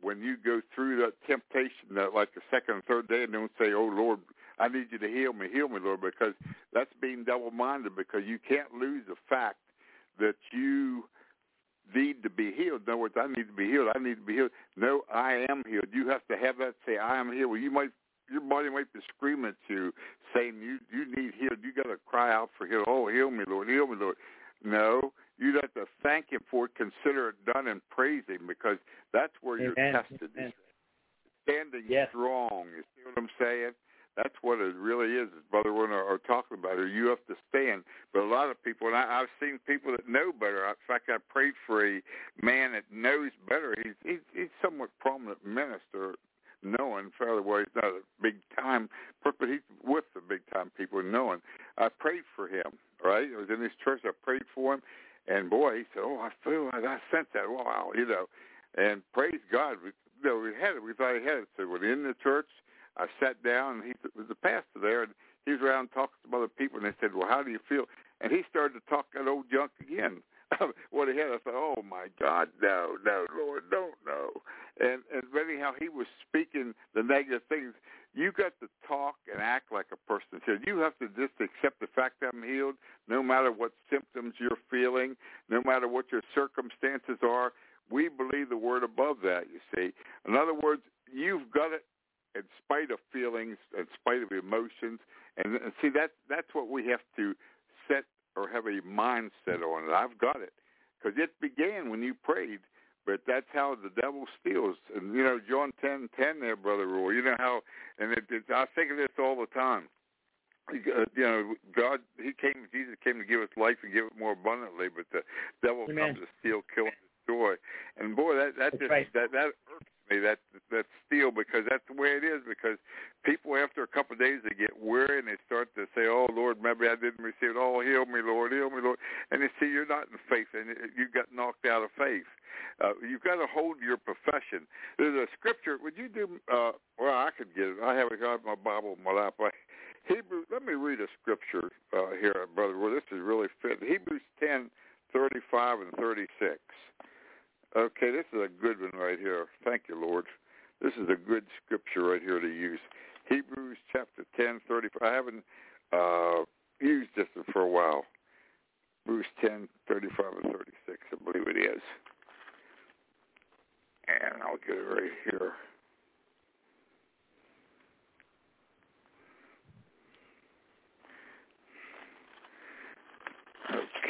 when you go through that temptation, that like the second and third day, and don't say, "Oh Lord, I need you to heal me, heal me, Lord," because that's being double-minded. Because you can't lose the fact that you need to be healed. In other words, I need to be healed. I need to be healed. No, I am healed. You have to have that say, I am healed. Well, you might, your body might be screaming at you, saying you you need healed. You got to cry out for healing. Oh, heal me, Lord, heal me, Lord. No, you have to thank Him for it, consider it done, and praise Him because that's where you're tested. Amen. Standing Yes. strong. You see what I'm saying? That's what it really is, as Brother Warner are talking about. Or you have to stand. But a lot of people, and I, I've seen people that know better. In fact, I prayed for a man that knows better. He's he's, he's somewhat prominent minister, knowing fairly well. He's not a big time, but he's with the big time people, knowing. I prayed for him. Right, I was in his church. I prayed for him, and boy, he said, "Oh, I feel like I sent that. Wow, you know." And praise God, we, you know, we had it. We thought he had it. So we're in the church. I sat down, and he was the pastor there, and he was around talking to other people, and they said, "Well, how do you feel?" And he started to talk that old junk again. what he had, I thought, "Oh my God, no, no, Lord, don't, no." And and anyhow, he was speaking the negative things. You got to talk and act like a person. So you have to just accept the fact that I'm healed, no matter what symptoms you're feeling, no matter what your circumstances are. We believe the word above that. You see, in other words, you've got it in spite of feelings, in spite of emotions, and, and see that that's what we have to set or have a mindset on it. I've got it because it began when you prayed, but that's how the devil steals. And you know, John ten ten there, brother Roy. You know how, and it, it, I think of this all the time. Uh, You know, God, He came. Jesus came to give us life and give it more abundantly, but the devil Amen. comes to steal, kill, and destroy. And boy, that that That's just right. that that irks me. That that steal because that's the way it is. Because people after a couple of days they get weary and they start to say, "Oh Lord, maybe I didn't receive it. Oh, heal me, Lord, heal me, Lord." And they see you're not in faith, and you got knocked out of faith. Uh, you've got to hold your profession. There's a scripture. Would you do? Uh, well, I could get it. I have got my Bible in my lap. I, Hebrew. Let me read a scripture uh, here, brother. Well, this is really fit. Hebrews ten thirty-five and thirty-six. Okay, this is a good one right here. Thank you, Lord. This is a good scripture right here to use. Hebrews chapter 10, 35. I haven't uh, used this one for a while. Hebrews 10, 35 and 36, I believe it is. And I'll get it right here.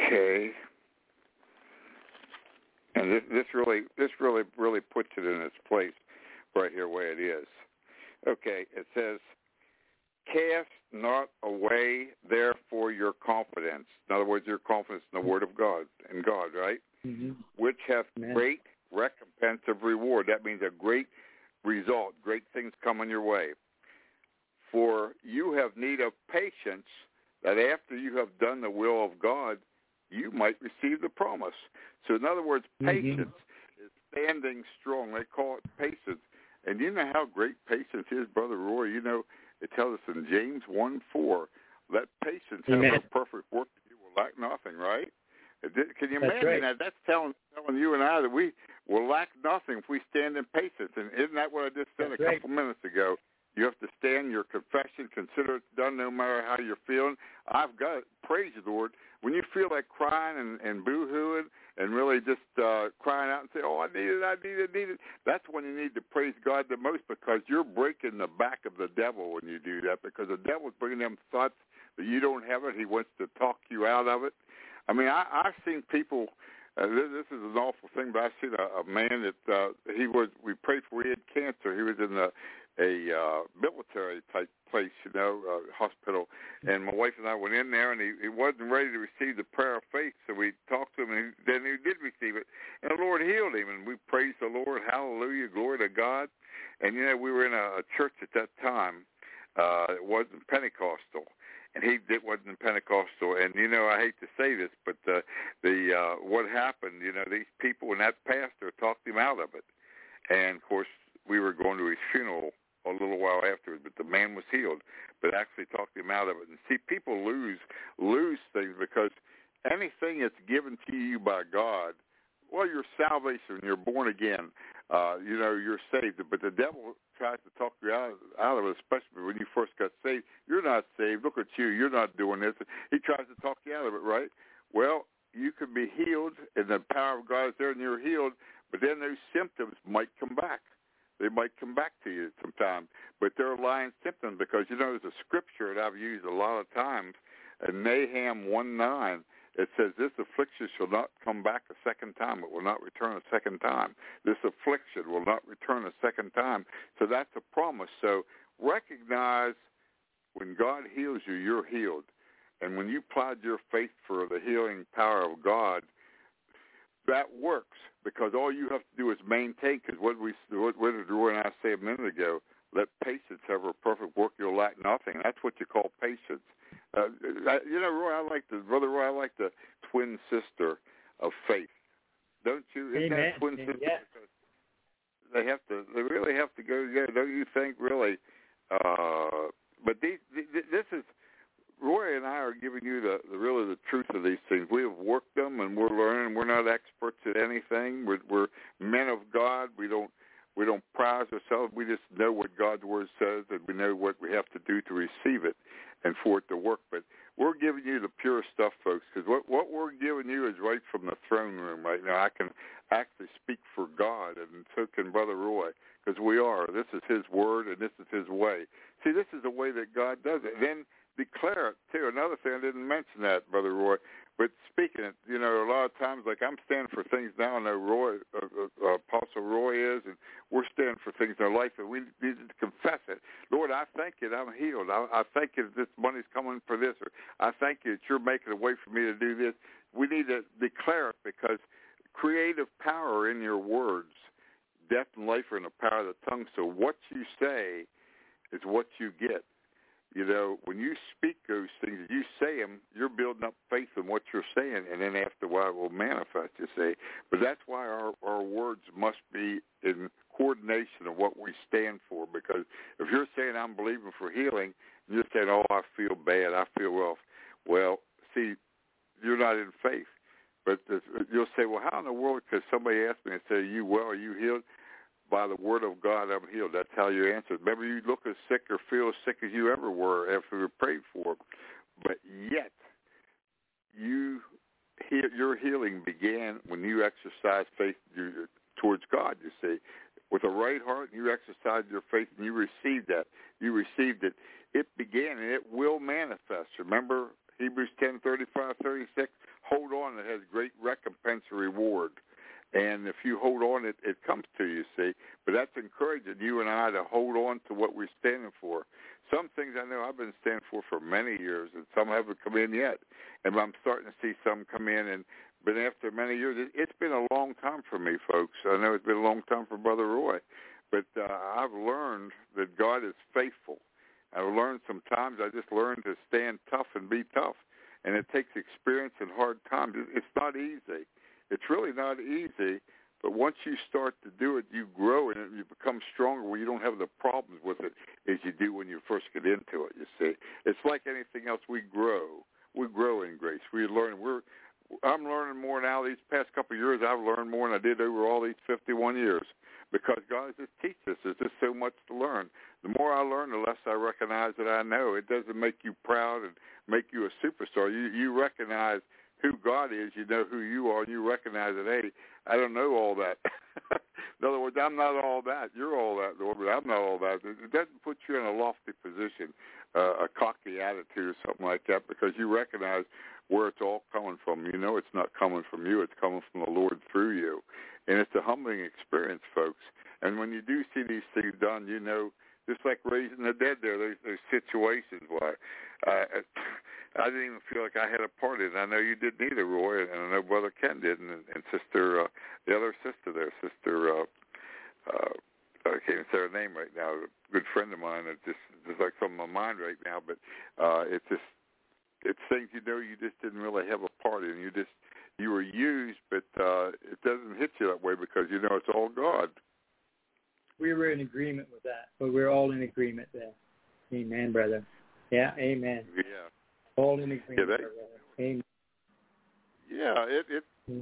Okay. And this, this really, this really, really puts it in its place right here, way it is. Okay, it says, cast not away therefore your confidence. In other words, your confidence in the word of God in God, right? Mm-hmm. Which hath Amen. great recompense of reward. That means a great result, great things coming your way. For you have need of patience that after you have done the will of God, you might receive the promise. So in other words, Mhm. patience is standing strong. They call it patience. And you know how great patience is, Brother Roy. You know, it tells us in James 1 4, let patience have a perfect work you will lack nothing, right? Can you That's imagine right. that? That's telling telling you and I that we will lack nothing if we stand in patience. And isn't that what I just said That's a right. couple minutes ago? You have to stand your confession, consider it done no matter how you're feeling. I've got. Praise the Lord. When you feel like crying and, and boo-hooing and really just uh, crying out and say, oh, I need it, I need it, I need it, that's when you need to praise God the most because you're breaking the back of the devil when you do that because the devil's bringing them thoughts that you don't have it. He wants to talk you out of it. I mean, I, I've seen people. Uh, this, this is an awful thing, but I've seen a, a man that uh, he was. We prayed for. He had cancer. He was in a a uh, military type place, you know, uh, hospital. And my wife and I went in there, and he, he wasn't ready to receive the prayer of faith. So we talked to him, and he, then he did receive it, and the Lord healed him. And we praised the Lord. Hallelujah, glory to God. And you know, we were in a, a church at that time. Uh, it wasn't Pentecostal and he did wasn't Pentecostal. And you know, I hate to say this, but the the uh, what happened, you know, these people and that pastor talked him out of it. And of course, we were going to his funeral a little while afterwards, but the man was healed, but actually talked him out of it. And see, people lose lose things because anything that's given to you by God, well, your salvation, you're born again, uh, you know, you're saved. But the devil tries to talk you out, out of it, especially when you first got saved. You're not saved. Look at you. You're not doing this. He tries to talk you out of it, right? Well, you can be healed, and the power of God is there, and you're healed. But then those symptoms might come back. They might come back to you sometime, but they're lying symptoms because you know there's a scripture that I've used a lot of times, in Nahum one nine. It says, "This affliction shall not come back a second time; it will not return a second time. This affliction will not return a second time." So that's a promise. So recognize when God heals you, you're healed, and when you applied your faith for the healing power of God, that works because all you have to do is maintain. Because what we what, what did Roy and I say a minute ago? Let patience have her perfect work; you'll lack nothing. That's what you call patience. Uh, I, you know, Roy, I like the brother Roy. I like the twin sister of faith. Don't you? Isn't Amen. that twin sister? Because they have to. They really have to go together. Don't you think? Really. Uh, but these, th- this is Roy and I are giving you the, the really the truth of these things. We have worked them, and we're learning. We're not experts at anything. We're, we're men of God. We don't we don't prize ourselves. We just know what God's word says, and we know what we have to do to receive it and for it to work. But we're giving you the pure stuff, folks, because what what we're giving you is right from the throne room right now. I can actually speak for God, and so can Brother Roy, because we are. This is His word, and this is His way. See, this is the way that God does it. Then declare it too. Another thing I didn't mention that, Brother Roy, but speaking it, you know, a lot of times, like I'm standing for things now. I know Roy, uh, uh, Apostle Roy is, and we're standing for things in our life, and we need to confess it. Lord, I thank you that I'm healed. I, I thank you that this money's coming for this, or I thank you that you're making a way for me to do this. We need to declare it because creative power in your words, death and life are in the power of the tongue. So what you say is what you get. You know, when you speak those things, you say them, you're building up faith in what you're saying, and then after a while it will manifest, you see. But that's why our, our words must be in coordination of what we stand for, because if you're saying I'm believing for healing, and you're saying, oh, I feel bad, I feel rough, well, see, you're not in faith. But you'll say, well, how in the world could somebody ask me and say, you well, are you healed? By the word of God, I'm healed. That's how you answer. Maybe you look as sick or feel as sick as you ever were after you prayed for, but yet you your healing began when you exercised faith towards God. You see, with a right heart, you exercised your faith and you received that. You received it. It began and it will manifest. Remember Hebrews ten thirty five thirty six. Hold on, it has great recompense reward. And if you hold on, it, it comes to you, see. But that's encouraging you and I to hold on to what we're standing for. Some things I know I've been standing for for many years, and some haven't come in yet. And I'm starting to see some come in, and but after many years, it, it's been a long time for me, folks. I know it's been a long time for Brother Roy, but uh, I've learned that God is faithful. I've learned sometimes I just learned to stand tough and be tough, and it takes experience and hard times. It's not easy. It's really not easy, but once you start to do it, you grow and you become stronger where you don't have the problems with it as you do when you first get into it, you see. It's like anything else. We grow. We grow in grace. We learn. We're I'm learning more now. These past couple of years, I've learned more than I did over all these 51 years because God just teaches us. There's just so much to learn. The more I learn, the less I recognize that I know. It doesn't make you proud and make you a superstar. You you recognize who God is. You know who you are, and you recognize that. Hey, I don't know all that. in other words, I'm not all that. You're all that, Lord, but I'm not all that. It doesn't put you in a lofty position, uh, a cocky attitude or something like that, because you recognize where it's all coming from. You know it's not coming from you. It's coming from the Lord through you. And it's a humbling experience, folks. And when you do see these things done, you know, just like raising the dead there, there's, there's situations where uh, I didn't even feel like I had a part in it. I know you didn't either, Roy, and I know Brother Ken did, and, and Sister, uh, the other sister there, Sister, uh, uh, I can't even say her name right now, a good friend of mine that just, just like on my mind right now, but uh, it's just it's things you know you just didn't really have a part in. You just you were used, but uh, it doesn't hit you that way because you know it's all God. We were in agreement with that, but we're all in agreement there. Amen, brother. Yeah, amen. Yeah. All in agreement, yeah, that. Amen. Yeah, it it. Mm.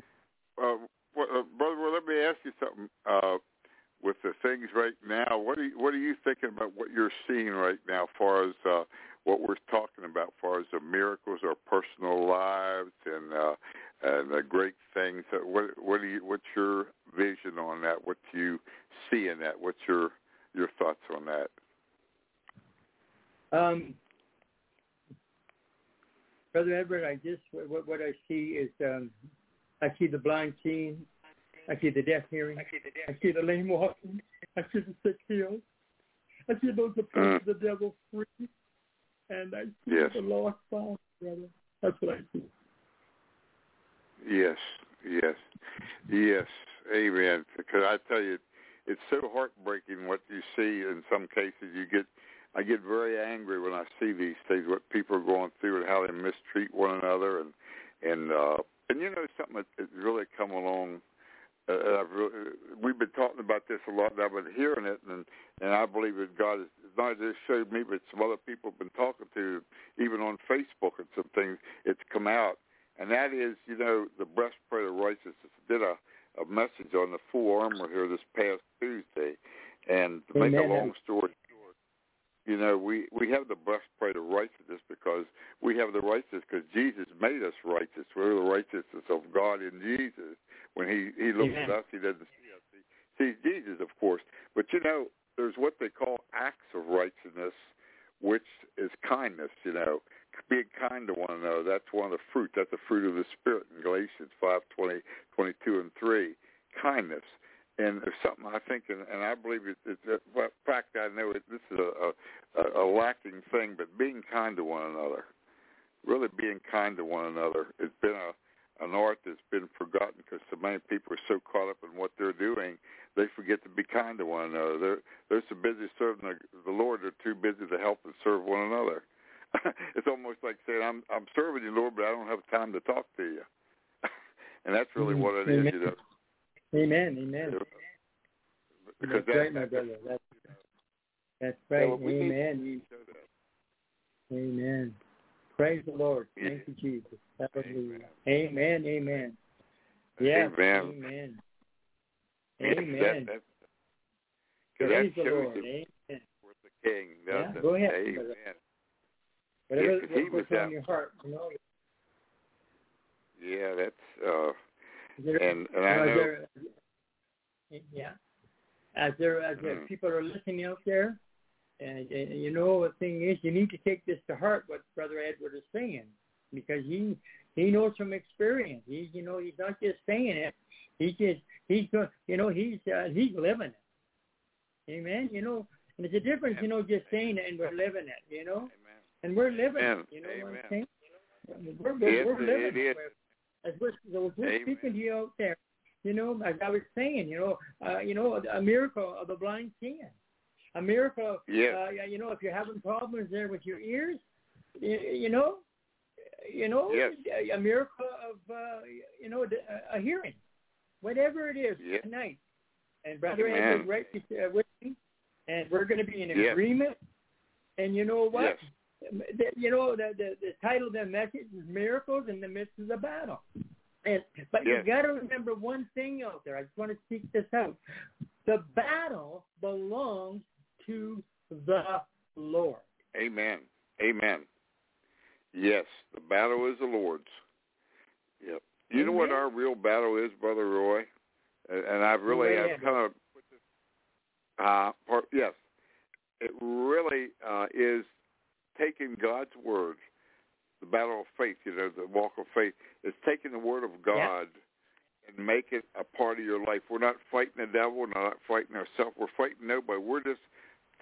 Uh, well, uh, brother, well, let me ask you something. Uh, with the things right now, what are you, what are you thinking about what you're seeing right now, as far as uh, what we're talking about, as far as the miracles, our personal lives, and uh, and the great things. What what do you what's your vision on that? What do you see in that? What's your your thoughts on that? Um, Brother Edward, I just what what I see is um, I see the blind seeing, I see the deaf hearing, I see the, deaf. I see the lame walking, I see the sick healed, I see those that put mm. the devil free, and I see yes. the lost found, brother. That's what I see. Yes, yes, yes. Amen. Because I tell you, it's so heartbreaking what you see. In some cases, you get, I get very angry when I see these things, what people are going through and how they mistreat one another, and and uh, and you know something that, that really come along. Uh, I've really, we've been talking about this a lot. And I've been hearing it, and and I believe that God has not just showed me, but some other people have been talking to, even on Facebook and some things. It's come out and that is, you know, the breastplate of righteousness. Did a, a message on the full armor here this past Tuesday, and to make Amen. a long story you know, we we have the breastplate of righteousness because we have the righteousness because Jesus made us righteous. We're the righteousness of God in Jesus. When He He looks Amen. at us, He doesn't see us. He sees Jesus, of course. But you know, there's what they call acts of righteousness, which is kindness. You know, being kind to one another. That's one of the fruit. That's the fruit of the Spirit in Galatians 5, 20, 22, and 3. Kindness. And there's something I think, and, and I believe it, it's a well, fact. I know it, this is a, a, a lacking thing, but being kind to one another, really being kind to one another, it's been a an art that's been forgotten because so many people are so caught up in what they're doing, they forget to be kind to one another. They're they're so busy serving the, the Lord, they're too busy to help and serve one another. it's almost like saying, "I'm I'm serving you, Lord, but I don't have time to talk to you." and that's really Mm-hmm. what it is, you know. Amen. Amen. Because that's that, right, my brother. That's, that's right. Well, we Amen. that. Amen. Praise the Lord. Yeah. Thank you, Jesus. Hallelujah. Amen. Amen. Yes. Amen. Amen. Yes, Amen. That, that, Praise that the Lord. Amen. worth the King. Yeah, doesn't go ahead, Amen. brother. Whatever Yeah, what's was on your heart, you know. Yeah, that's uh, and and I know, know. yeah. As there, as there Mm. people are listening out there, and, and you know the thing is, you need to take this to heart. What Brother Edward is saying, because he he knows from experience. He's you know he's not just saying it. He just he's. You know he's uh, he's living it. Amen. You know, and it's a difference, you know, just saying it and we're living it, you know, Amen. and we're living Amen. it. You know what I'm saying? We're, we're, we're living it it. As we're, as we're speaking to you out there, you know, as I was saying, you know, uh, you know, a miracle of the blind seeing, a miracle. Yes. Uh, you know, if you're having problems there with your ears, you, you know, you know, Yes. a, miracle of, uh, you know, a, hearing, whatever it is Yes. tonight. And brother Amen. Ed right uh, with me, and we're going to be in Yes. agreement. And you know what? Yes. You know, the, the the title of the message is "Miracles in the Midst of the Battle." And but Yes. you got to remember one thing out there. I just want to speak this out. The battle belongs to the Lord. Amen. Amen. Yes, the battle is the Lord's. Yep. You know what our real battle is, Brother Roy? And, and I've really, I've kind of, uh, part, yes, it really uh, is taking God's word, the battle of faith, you know, the walk of faith, is taking the word of God and make it a part of your life. We're not fighting the devil, we're not fighting ourselves, we're fighting nobody. We're just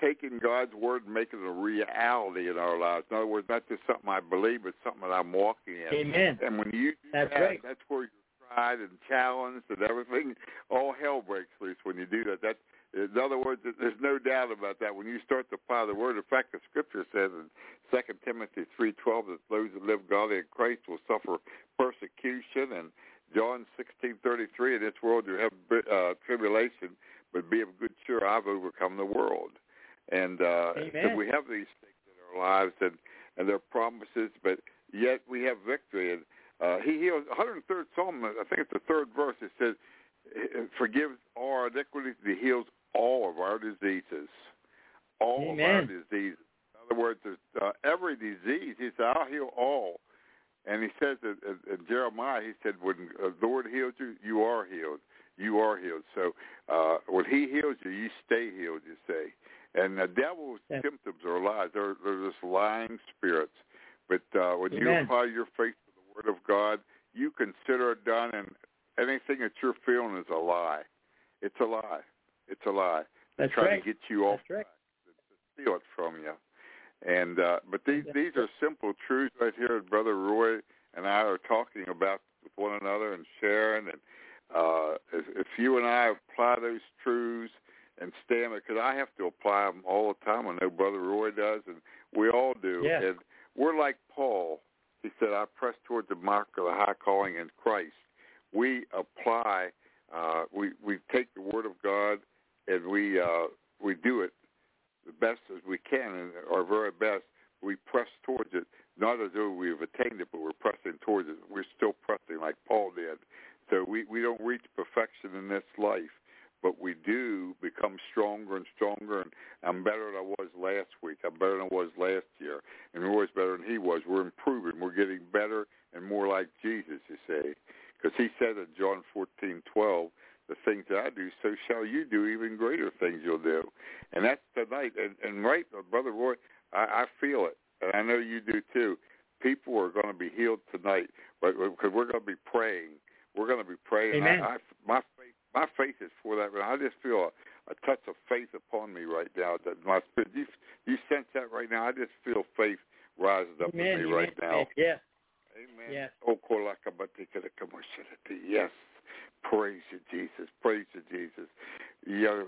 taking God's word and making it a reality in our lives. In other words, not just something I believe, but something that I'm walking in. Amen. And when you do That's that, right. that's where you're tried and challenged and everything. All hell breaks loose when you do that. That, in other words, there's no doubt about that. When you start to apply the word, in fact, the Scripture says in Second Timothy three twelve that those who live godly in Christ will suffer persecution. And John sixteen thirty three, in this world you have uh, tribulation, but be of good cheer. I've overcome the world. And uh, so we have these things in our lives, and and they're promises, but yet we have victory. And uh, he heals. 103rd Psalm, I think it's the third verse. It says, "Forgives all our iniquities. He heals all of our diseases. All of our diseases. In other words, uh, every disease. He said, "I'll heal all." And he says that in, in Jeremiah, he said, "When uh, the Lord heals you, you are healed. You are healed." So uh, when He heals you, you stay healed. You say. And the devil's Yes. symptoms are lies. They're, they're just lying spirits. But uh, when you apply your faith to the Word of God, you consider it done, and anything that you're feeling is a lie. It's a lie. It's a lie. That's Trying right. to get you off That's right. steal it from you. And uh, but these That's these are simple truths right here that Brother Roy and I are talking about with one another and sharing. And uh, if, if you and I apply those truths and stand it, because I have to apply them all the time. I know Brother Roy does, and we all do. Yes. And we're like Paul. He said, "I press toward the mark of the high calling in Christ." We apply. Uh, we we take the Word of God and we uh, we do it the best as we can and our very best. We press towards it, not as though we've attained it, but we're pressing towards it. We're still pressing like Paul did. So we, we don't reach perfection in this life, but we do become stronger and stronger. And I'm better than I was last week. I'm better than I was last year. And Roy's better than he was. We're improving. We're getting better and more like Jesus, you say. Because he said in John 14:12, the things that I do, so shall you do even greater things you'll do. And that's tonight. And, and right, uh, Brother Roy, I, I feel it. And I know you do too. People are going to be healed tonight, but because we're going to be praying, we're going to be praying. Amen. I, I, my faith, my faith is for that. I just feel a, a touch of faith upon me right now. That my spirit, you, you sense that right now. I just feel faith rising up Amen. in me Amen. right now. Yes. Amen. Yes. Oh. Yes. Praise you, Jesus. Praise you, Jesus. Ula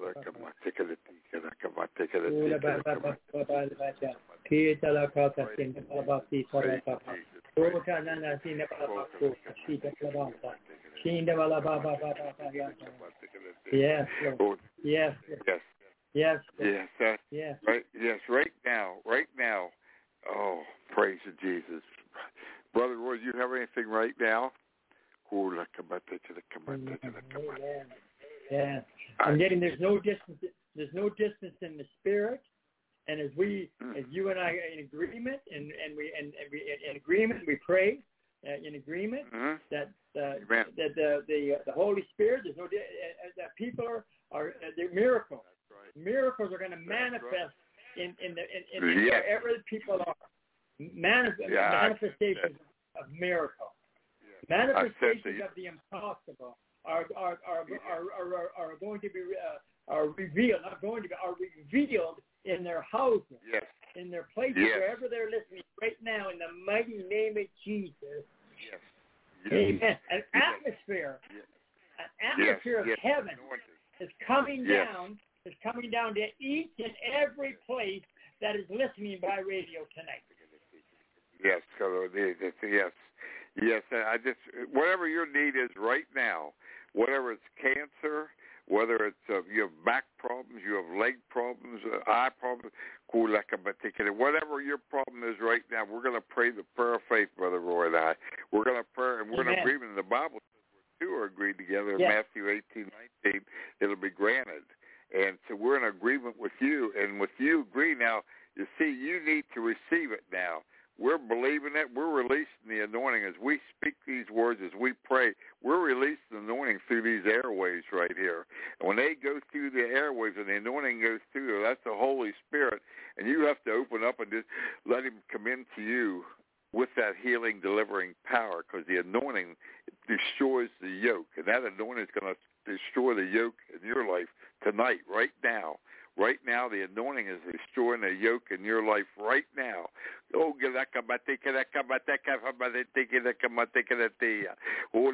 ba ba ba ba ba ba ba. Kita la kata sin ba ba si para ba ba. Ota na na sin ba ba ko si ta ba ba. Sin da ba la ba ba ba ba ba ya. Yes. Lord. Yes. Yes. Yes. Yes. That, Yes. right. Yes. Right now. Right now. Oh, praise you, Jesus. Brother Roy, do you have anything right now? Yeah. I'm getting there's no distance there's no distance in the spirit. And as we Mm. as you and I are in agreement and, and we and, and we in agreement we pray uh, in agreement hmm. that uh, Amen. that the the the Holy Spirit there's no di- uh, uh, that people are are uh, they're miracles. Miracles are going to manifest in in the in, in, Yes. wherever the people are. Manif- Yeah, manifestations of miracle I sense manifestations of the impossible are are are are, are, are, going to be uh, are revealed, not going to be, are revealed in their houses, Yes. in their places, Yes. wherever they're listening right now, in the mighty name of Jesus. Yes. Yes. Amen. An atmosphere, Yes. an atmosphere of heaven is coming down, is coming down to each and every place that is listening by radio tonight. Yes, Color. Yes, yes. I just whatever your need is right now, whether it's cancer, whether it's uh, you have back problems, you have leg problems, uh, eye problems, whatever your problem is right now, we're going to pray the prayer of faith, Brother Roy and I. We're going to pray, and we're in Amen. agreement. The Bible says where two are agreed together in Yes. Matthew eighteen nineteen, it'll be granted. And so we're in agreement with you, and with you agree now. You see, you need to receive it now. We're believing it. We're releasing the anointing as we speak these words, as we pray. We're releasing the anointing through these airways right here. And when they go through the airways and the anointing goes through that's the Holy Spirit. And you have to open up and just let him come into you with that healing, delivering power because the anointing destroys the yoke. And that anointing is going to destroy the yoke in your life tonight, right now. Right now, the anointing is destroying the yoke in your life right now. Oh, Oh,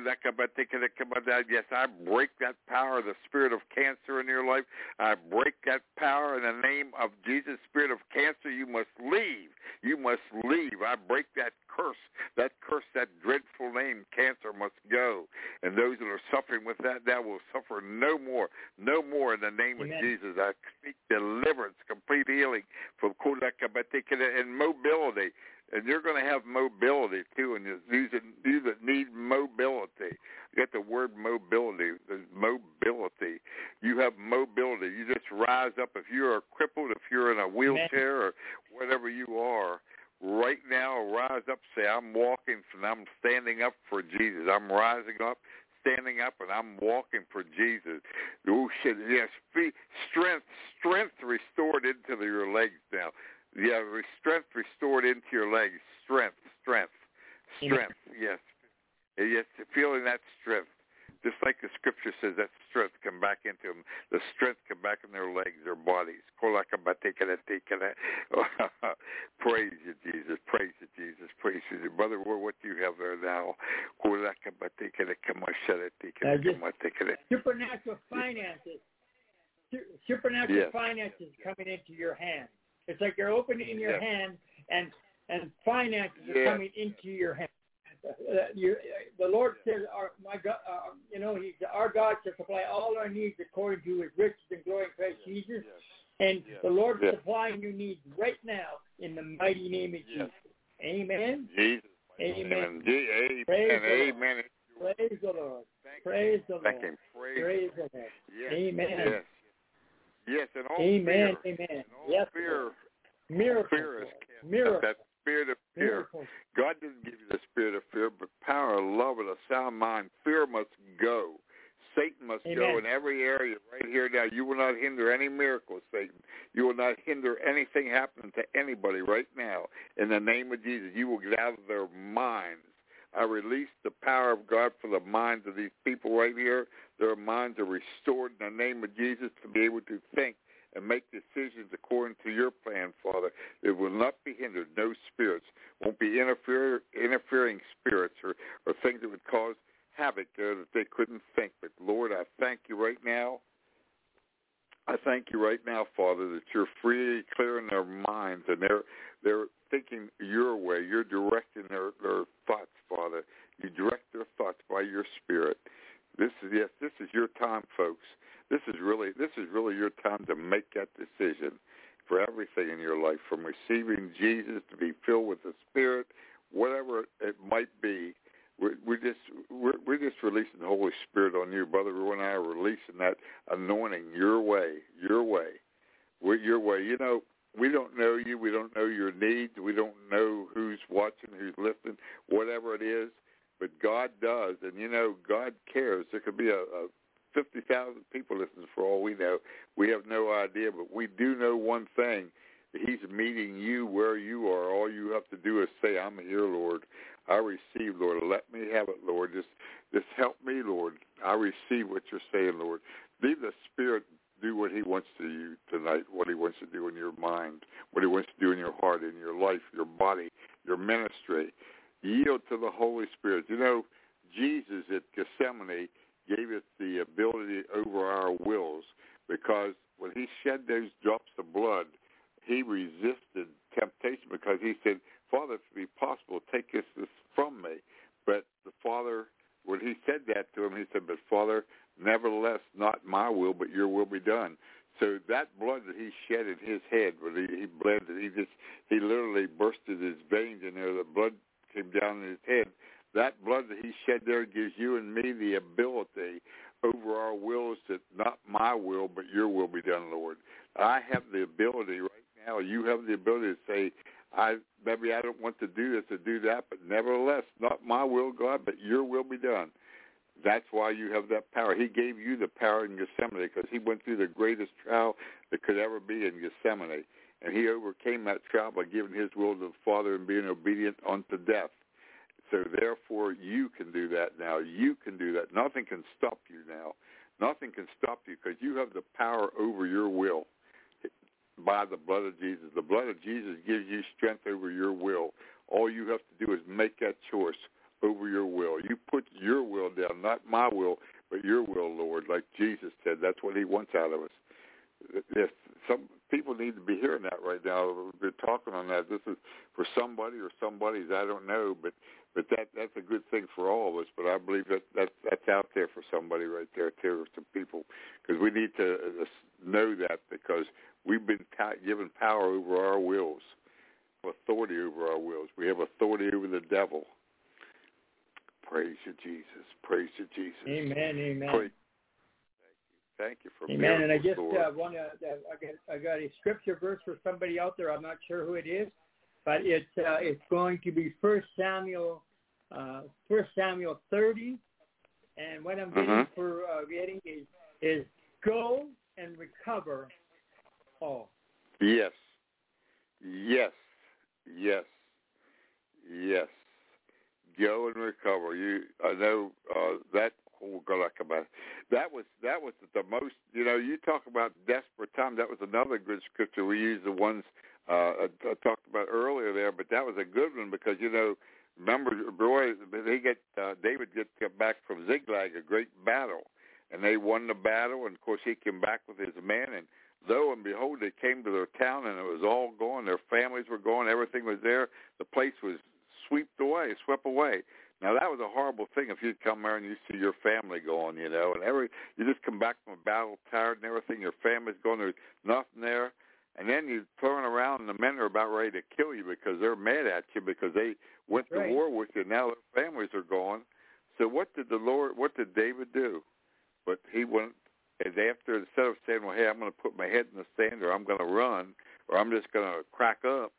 yes, I break that power, the spirit of cancer in your life. I break that power in the name of Jesus. Spirit of cancer, you must leave. You must leave. I break that curse, that curse, that dreadful name, cancer must go. And those that are suffering with that, that will suffer no more, no more in the name Amen. of Jesus. I speak deliverance, complete healing from and mobility. And you're going to have mobility too, and you that, you that need mobility. You got the word mobility. Mobility. You have mobility. You just rise up. If you are crippled, if you're in a wheelchair or whatever you are, right now rise up. Say, I'm walking and I'm standing up for Jesus. I'm rising up, standing up, and I'm walking for Jesus. Oh shit! Yes, strength, strength restored into your legs now. Yeah, re- strength restored into your legs. Strength, strength, strength. Yes, yes. Feeling that strength, just like the scripture says, that strength come back into them. The strength come back in their legs, their bodies. Praise you, Jesus. Praise you, Jesus. Praise you, brother. What what do you have there now? Uh, just supernatural finances. Supernatural Yes. finances coming into your hand. It's like you're opening your Yes. hand and and finances are coming into your hand. Uh, you, the Lord says, our, "My God, uh, you know, He's our God shall supply all our needs according to His riches and glory in Christ Jesus." And Yes. the Lord is Yes. supplying your needs right now in the mighty name of Yes. Jesus. Amen. Jesus. Amen. G- Amen. Praise the Lord. Amen. Praise the Lord. Praise the Lord. Praise. Praise the Lord. Yes. Amen. Yes. Yes, and all Amen. fear. Amen. all Yes. fear. Lord. Miracles. Fear is out. Miracles. That spirit of fear. Miracles. God didn't give you the spirit of fear, but power, love, and a sound mind. Fear must go. Satan must go in every area right here now. You will not hinder any miracles, Satan. You will not hinder anything happening to anybody right now. In the name of Jesus, you will get out of their minds. I release the power of God for the minds of these people right here. Their minds are restored in the name of Jesus to be able to think and make decisions according to your plan, Father. It will not be hindered. No spirits won't be interfere, interfering spirits or, or things that would cause havoc there that they couldn't think. But Lord, I thank you right now. I thank you right now, Father, that you're free, clearing their minds and they're they're thinking your way. You're directing their their thoughts, Father. You direct their thoughts by your Spirit. This is yes, this is your time, folks. This is really this is really your time to make that decision for everything in your life, from receiving Jesus to be filled with the Spirit, whatever it might be. We're, we're just we're, we're just releasing the Holy Spirit on you, brother. Roy and I are releasing that anointing your way, your way, We're your way. You know, we don't know you. We don't know your needs. We don't know who's watching, who's listening, whatever it is. But God does, and you know, God cares. There could be a, a fifty thousand people listening for all we know. We have no idea, but we do know one thing: He's meeting you where you are. All you have to do is say, "I'm here, Lord. I receive, Lord. Let me have it, Lord. Just, just help me, Lord. I receive what you're saying, Lord. Leave the Spirit do what he wants to you tonight, what he wants to do in your mind, what he wants to do in your heart, in your life, your body, your ministry. Yield to the Holy Spirit. You know, Jesus at Gethsemane gave us the ability over our wills because when he shed those drops of blood, he resisted temptation because he said, Father, if it be possible, take this, from me. But the Father, when he said that to him, he said, but Father, nevertheless, not my will, but your will be done. So that blood that he shed in his head, when he, he bled, he just he literally bursted his veins in there. The blood came down in his head. That blood that he shed there gives you and me the ability over our wills that not my will, but your will be done, Lord. I have the ability right now. You have the ability to say, I maybe I don't want to do this or do that, but nevertheless, not my will, God, but your will be done. That's why you have that power. He gave you the power in Gethsemane because he went through the greatest trial that could ever be in Gethsemane. And he overcame that trial by giving his will to the Father and being obedient unto death. So therefore, you can do that now. You can do that. Nothing can stop you now. Nothing can stop you because you have the power over your will by the blood of Jesus. The blood of Jesus gives you strength over your will. All you have to do is make that choice over your will. You put your will down, not my will, but your will, Lord, like Jesus said. That's what he wants out of us. If some people need to be hearing that right now. We've been talking on that. This is for somebody or somebody's. I don't know, but but that that's a good thing for all of us. But I believe that that that's out there for somebody right there too, some people, because we need to uh, know that because we've been given power over our wills, authority over our wills. We have authority over the devil. Praise you, Jesus. Praise you, Jesus. Amen. Amen. Praise. Thank you. For Amen. And I just uh, want to. Uh, I got I got a scripture verse for somebody out there. I'm not sure who it is, but it's uh, it's going to be First Samuel, uh, First Samuel 30, and what I'm getting Mhm. for uh, getting is is go and recover all. Yes. Yes. Yes. Yes. Go and recover. You I know uh that God, I come back. That was that was the most you know, you talk about desperate times, that was another good scripture. We used the ones uh I, talked about earlier there, but that was a good one because you know remember Roy they get uh, David get, back from Ziklag, a great battle. And they won the battle and of course he came back with his men and lo and behold, they came to their town and it was all gone. Their families were gone. Everything was there. The place was swept away, swept away. Now that was a horrible thing if you'd come there and you see your family gone, you know, and every you just come back from a battle tired and everything, your family's gone, there's nothing there. And then you turn around and the men are about ready to kill you because they're mad at you because they went That's right. to war with you. Now their families are gone. So what did the Lord, what did David do? But he went and after instead of saying, "Well, hey, I'm going to put my head in the sand, or I'm going to run, or I'm just going to crack up,"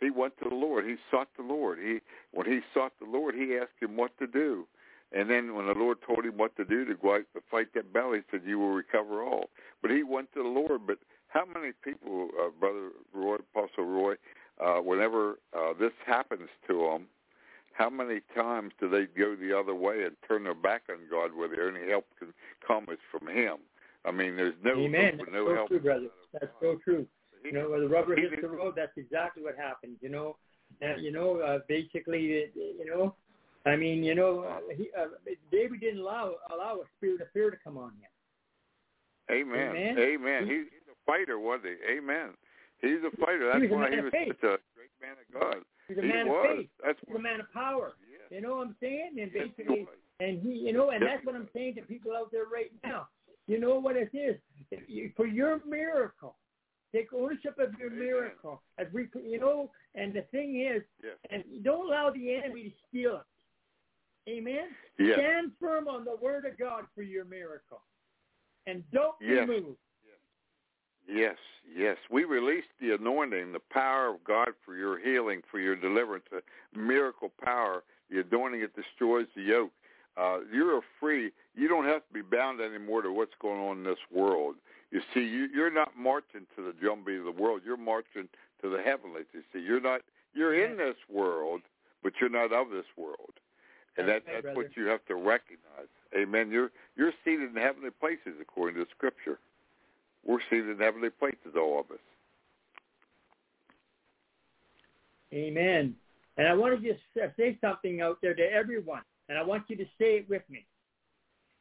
he went to the Lord. He sought the Lord. He when he sought the Lord, he asked him what to do, and then when the Lord told him what to do to go out to fight that battle, he said, "You will recover all." But he went to the Lord. But how many people, uh, brother Roy, Apostle Roy, uh, whenever uh, this happens to them, how many times do they go the other way and turn their back on God, where the only help can come is from Him? I mean, there's no Amen. hope That's no so help. true, brother. That's so true. He- You know, where the rubber hits the road, that's exactly what happens. You know, and you know, uh, basically, you know, I mean, you know, uh, he, uh, David didn't allow allow a spirit of fear to come on him. Amen. Amen. Amen. He's, he's a fighter, wasn't he? Amen. He's a fighter. That's He a why he was such a great man of God. He's a he man was. of faith. That's He's a man of power. Yes. You know what I'm saying? And he basically, and he, you know, and that's what I'm saying to people out there right now. You know what it is for your miracle. Take ownership of your Amen. miracle. As we, you know, and the thing is, Yes. and don't allow the enemy to steal it. Amen. Yes. Stand firm on the word of God for your miracle, and don't be Yes. moved. Yes, yes. We release the anointing, the power of God for your healing, for your deliverance, the miracle power. The anointing it destroys the yoke. Uh, you're free. You don't have to be bound anymore to what's going on in this world. You see, you, you're not marching to the drumbeat of the world. You're marching to the heavenlies. You see, you're not. You're in this world, but you're not of this world, and That's that, that's brother. what you have to recognize. Amen. You're you're seated in heavenly places according to Scripture we're seated in heavenly places, all of us. Amen. And I want to just say something out there to everyone, and I want you to say it with me.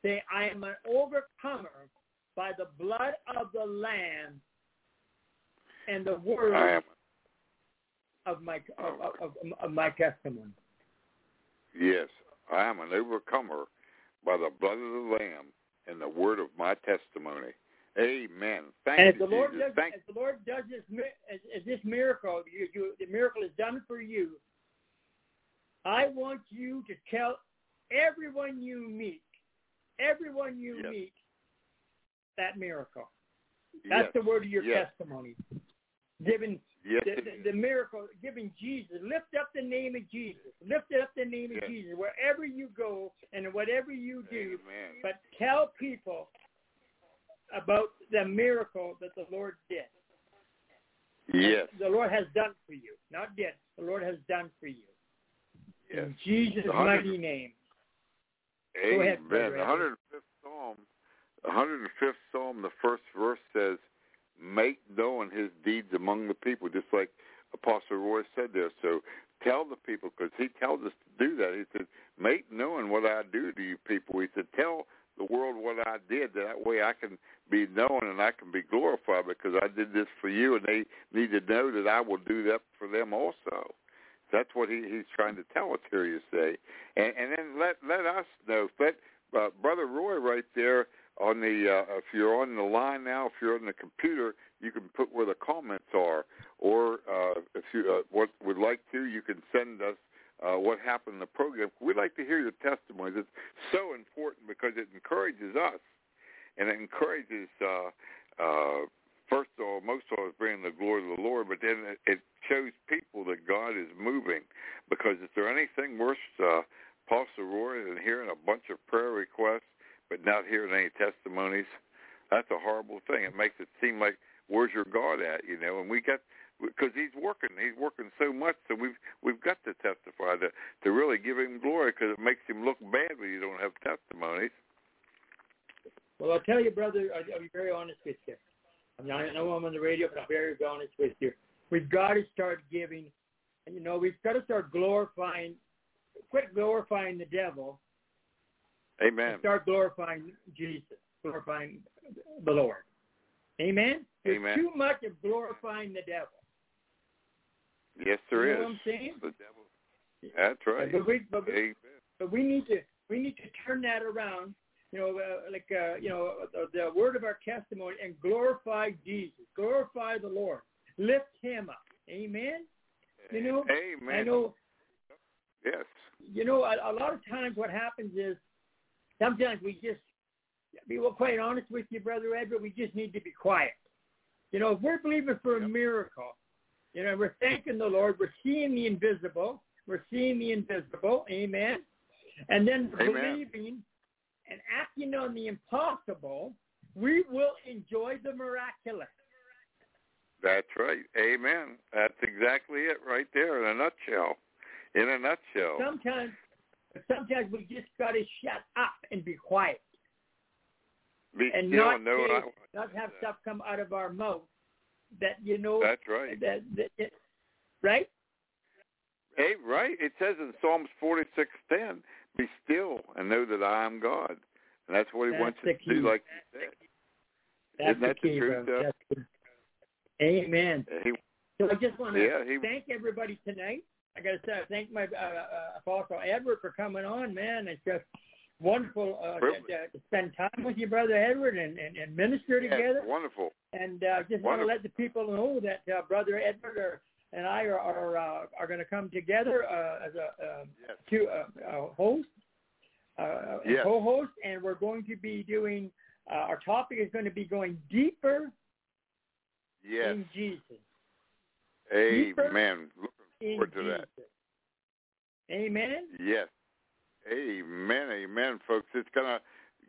Say, I am an overcomer by the blood of the Lamb and the word of my of, oh, of, of my testimony. Yes, I am an overcomer by the blood of the Lamb and the word of my testimony. Amen. Thank and you, the Lord Jesus. does, Thank if the Lord does this, as, as this miracle, you, you, the miracle is done for you. I want you to tell everyone you meet, everyone you Yes. meet, that miracle. That's yes. the word of your Yes. testimony. Giving Yes, the, the, miracle, giving Jesus. Lift up the name of Jesus. Lift up the name of Jesus wherever you go and whatever you do. Amen. But tell people about the miracle that the Lord did. Yes. The Lord has done for you. Not did. The Lord has done for you. Yes. In Jesus' mighty name. Go Amen. ahead, the 105th Psalm, 105th Psalm, the first verse says, "Make known His deeds among the people," just like Apostle Roy said there. So tell the people, because he tells us to do that. He said, "Make known what I do to you people." He said, "Tell the world what I did. That way I can be known and I can be glorified because I did this for you, and they need to know that I will do that for them also." That's what he, he's trying to tell us here. You say, and, and then let let us know. Let uh, brother Roy right there on the. Uh, if you're on the line now, if you're on the computer, you can put where the comments are, or uh, if you uh, what would like to, you can send us uh, what happened in the program. We'd like to hear your testimonies. It's so important because it encourages us, and it encourages. Uh, uh, First of all, most of all, bringing the glory to the Lord, but then it, it shows people that God is moving. Because is there anything worse, uh, Apostle Roy, than hearing a bunch of prayer requests but not hearing any testimonies? That's a horrible thing. It makes it seem like where's your God at, you know? And we got because he's working, he's working so much, so we've we've got to testify to to really give him glory because it makes him look bad when you don't have testimonies. Well, I'll tell you, brother, I- I'll be very honest with you. I, mean, I know I'm on the radio, but be very honest with you. We've got to start giving, and you know, we've got to start glorifying, quit glorifying the devil, Amen. start glorifying Jesus, glorifying the Lord. Amen? There's Amen. too much of glorifying the devil. Yes, there You is. know what I'm saying? The devil. That's right. But we, but we, but we need to we need to turn that around. You know, uh, like uh, you know, the, the word of our testimony and glorify Jesus, glorify the Lord, lift Him up. Amen. You know, Amen. I know. Yes. You know, a, a lot of times what happens is sometimes we just be well, quite honest with you, brother Edward. We just need to be quiet. You know, if we're believing for a miracle, you know, we're thanking the Lord. We're seeing the invisible. We're seeing the invisible. Amen. And then Amen. believing and acting on the impossible, we will enjoy the miraculous. That's right. Amen. That's exactly it right there in a nutshell. In a nutshell. Sometimes, sometimes we just got to shut up and be quiet Be and not know say, not have stuff come out of our mouth that you know That's right. that, that, that right. Hey, right. It says in Psalms forty six ten, be still and know that I am God. And that's what he That's wants us to do, like you said. That's Isn't that the the truth, brother. That's the- Amen. He, So I just want to yeah, he thank everybody tonight. I got to say, I thank my uh, uh, Apostle Edward for coming on, man. It's just wonderful uh, to, to spend time with you, Brother Edward, and, and, and minister yeah, together. wonderful. And uh, just want to let the people know that uh, Brother Edward are, and I are are, uh, are going to come together uh, as a uh, Yes. to uh, a host, uh, Yes. a co-host, and we're going to be doing. Uh, our topic is going to be going deeper Yes. in Jesus. deeper Amen. Looking In forward to Jesus. that. Amen. Yes. Amen, amen, folks. It's gonna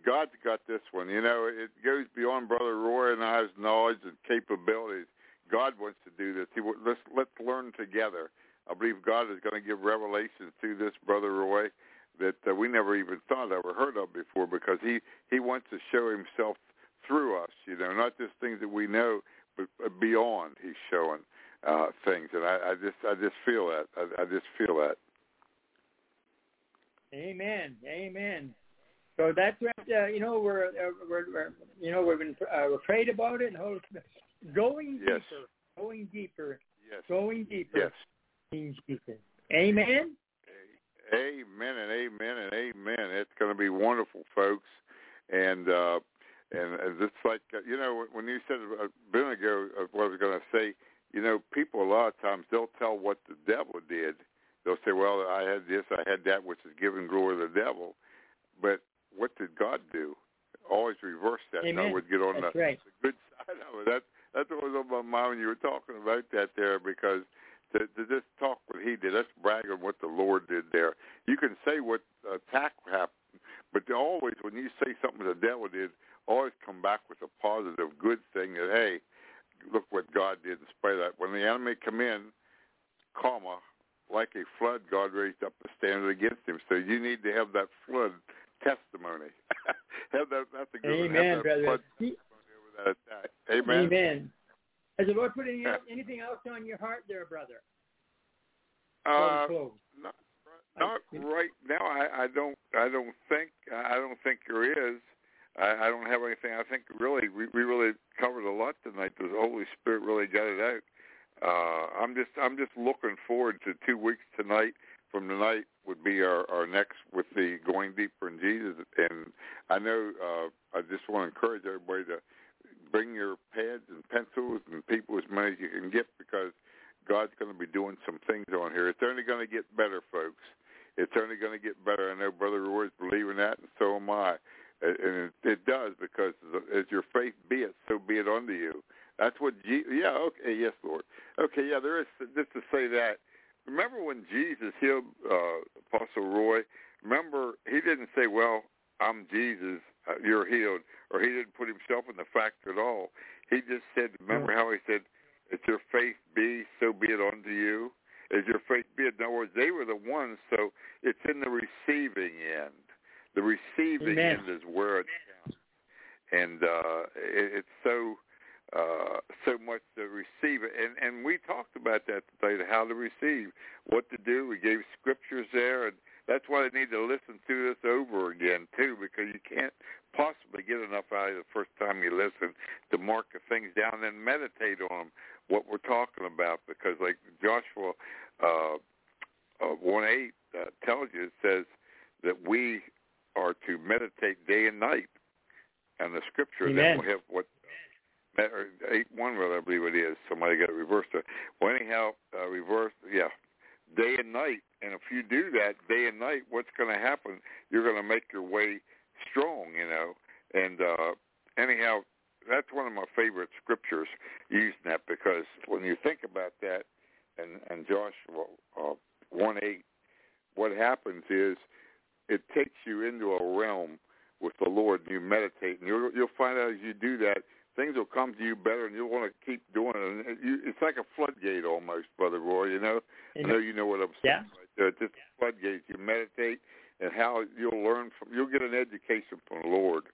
God's got this one. You know, it goes beyond Brother Roy and I's knowledge and capabilities. God wants to do this. He let's let's learn together. I believe God is going to give revelations through this, Brother Roy, that uh, we never even thought of or heard of before, because he he wants to show Himself through us. You know, not just things that we know, but beyond. He's showing uh, things, and I, I just I just feel that. I, I just feel that. Amen. Amen. So that's what Uh, you know, we're, uh, we're, we're you know we've been uh, we're prayed about it and hold, going yes. deeper, going deeper, yes. going deeper, yes, deeper. Amen. Amen and amen and amen. It's going to be wonderful, folks. And uh, and, it's like uh, you know when you said a minute ago what I was going to say. You know, people a lot of times they'll tell what the devil did. They'll say, "Well, I had this, I had that," which is giving glory to the devil. But what did God do? Always reverse that. Amen. I would get on That's the, right. the good side of it. That that's what was on my mind when you were talking about that there because to, to just talk what he did, let's brag on what the Lord did there. You can say what attack happened, but always when you say something the devil did, always come back with a positive, good thing that hey, look what God did in spite of that. When the enemy come in, comma, like a flood, God raised up a standard against him. So you need to have that flood testimony. have that. That's a good Amen, one. Brother. Amen. Amen. Has the Lord put any, anything else on your heart there, brother? Uh, not, not right now. I, I don't. I don't think. I don't think there is. I, I don't have anything. I think really we, we really covered a lot tonight. The Holy Spirit really got it out. Uh, I'm just I'm just looking forward to two weeks tonight. From tonight would be our, our next with the going deeper in Jesus. And I know uh, I just want to encourage everybody to bring your pads and pencils and people as many as you can get because God's going to be doing some things on here. It's only going to get better, folks. It's only going to get better. I know Brother Roy's believing that, and so am I. And it, does because as your faith be it, so be it unto you. That's what Jesus. Yeah. Okay. Yes, Lord. Okay. Yeah. There is just to say that. Remember when Jesus healed uh, Apostle Roy? Remember he didn't say, "Well, I'm Jesus, uh, you're healed," or he didn't put himself in the fact at all. He just said, "Remember how he said, "It's your faith be, so be it unto you." As your faith be it. In other words, they were the ones. So it's in the receiving end. The receiving Amen. end is where it counts, and uh, it, it's so uh, so much to receive it. And and we talked about that today, how to receive, what to do. We gave scriptures there, and that's why they need to listen to this over again too, because you can't possibly get enough out of it the first time you listen to mark the things down and meditate on them, what we're talking about. Because like Joshua uh, uh, one eight uh, tells you, it says that we are to meditate day and night, and the scripture Amen. then will have what eight one rather I believe it is. Somebody got it reversed. Well, anyhow, uh, reverse. Yeah, day and night. And if you do that day and night, what's going to happen? You're going to make your way strong. You know. And uh, anyhow, that's one of my favorite scriptures using that because when you think about that, and and Joshua uh, one eight, what happens is it takes you into a realm with the Lord, and you meditate, and you'll you'll find out as you do that things will come to you better, and you'll want to keep doing it. And you, it's like a floodgate almost, Brother Roy. You know, I know you know what I'm Yeah. saying. Right there. It's just a floodgate. You meditate, and how you'll learn from. You'll get an education from the Lord.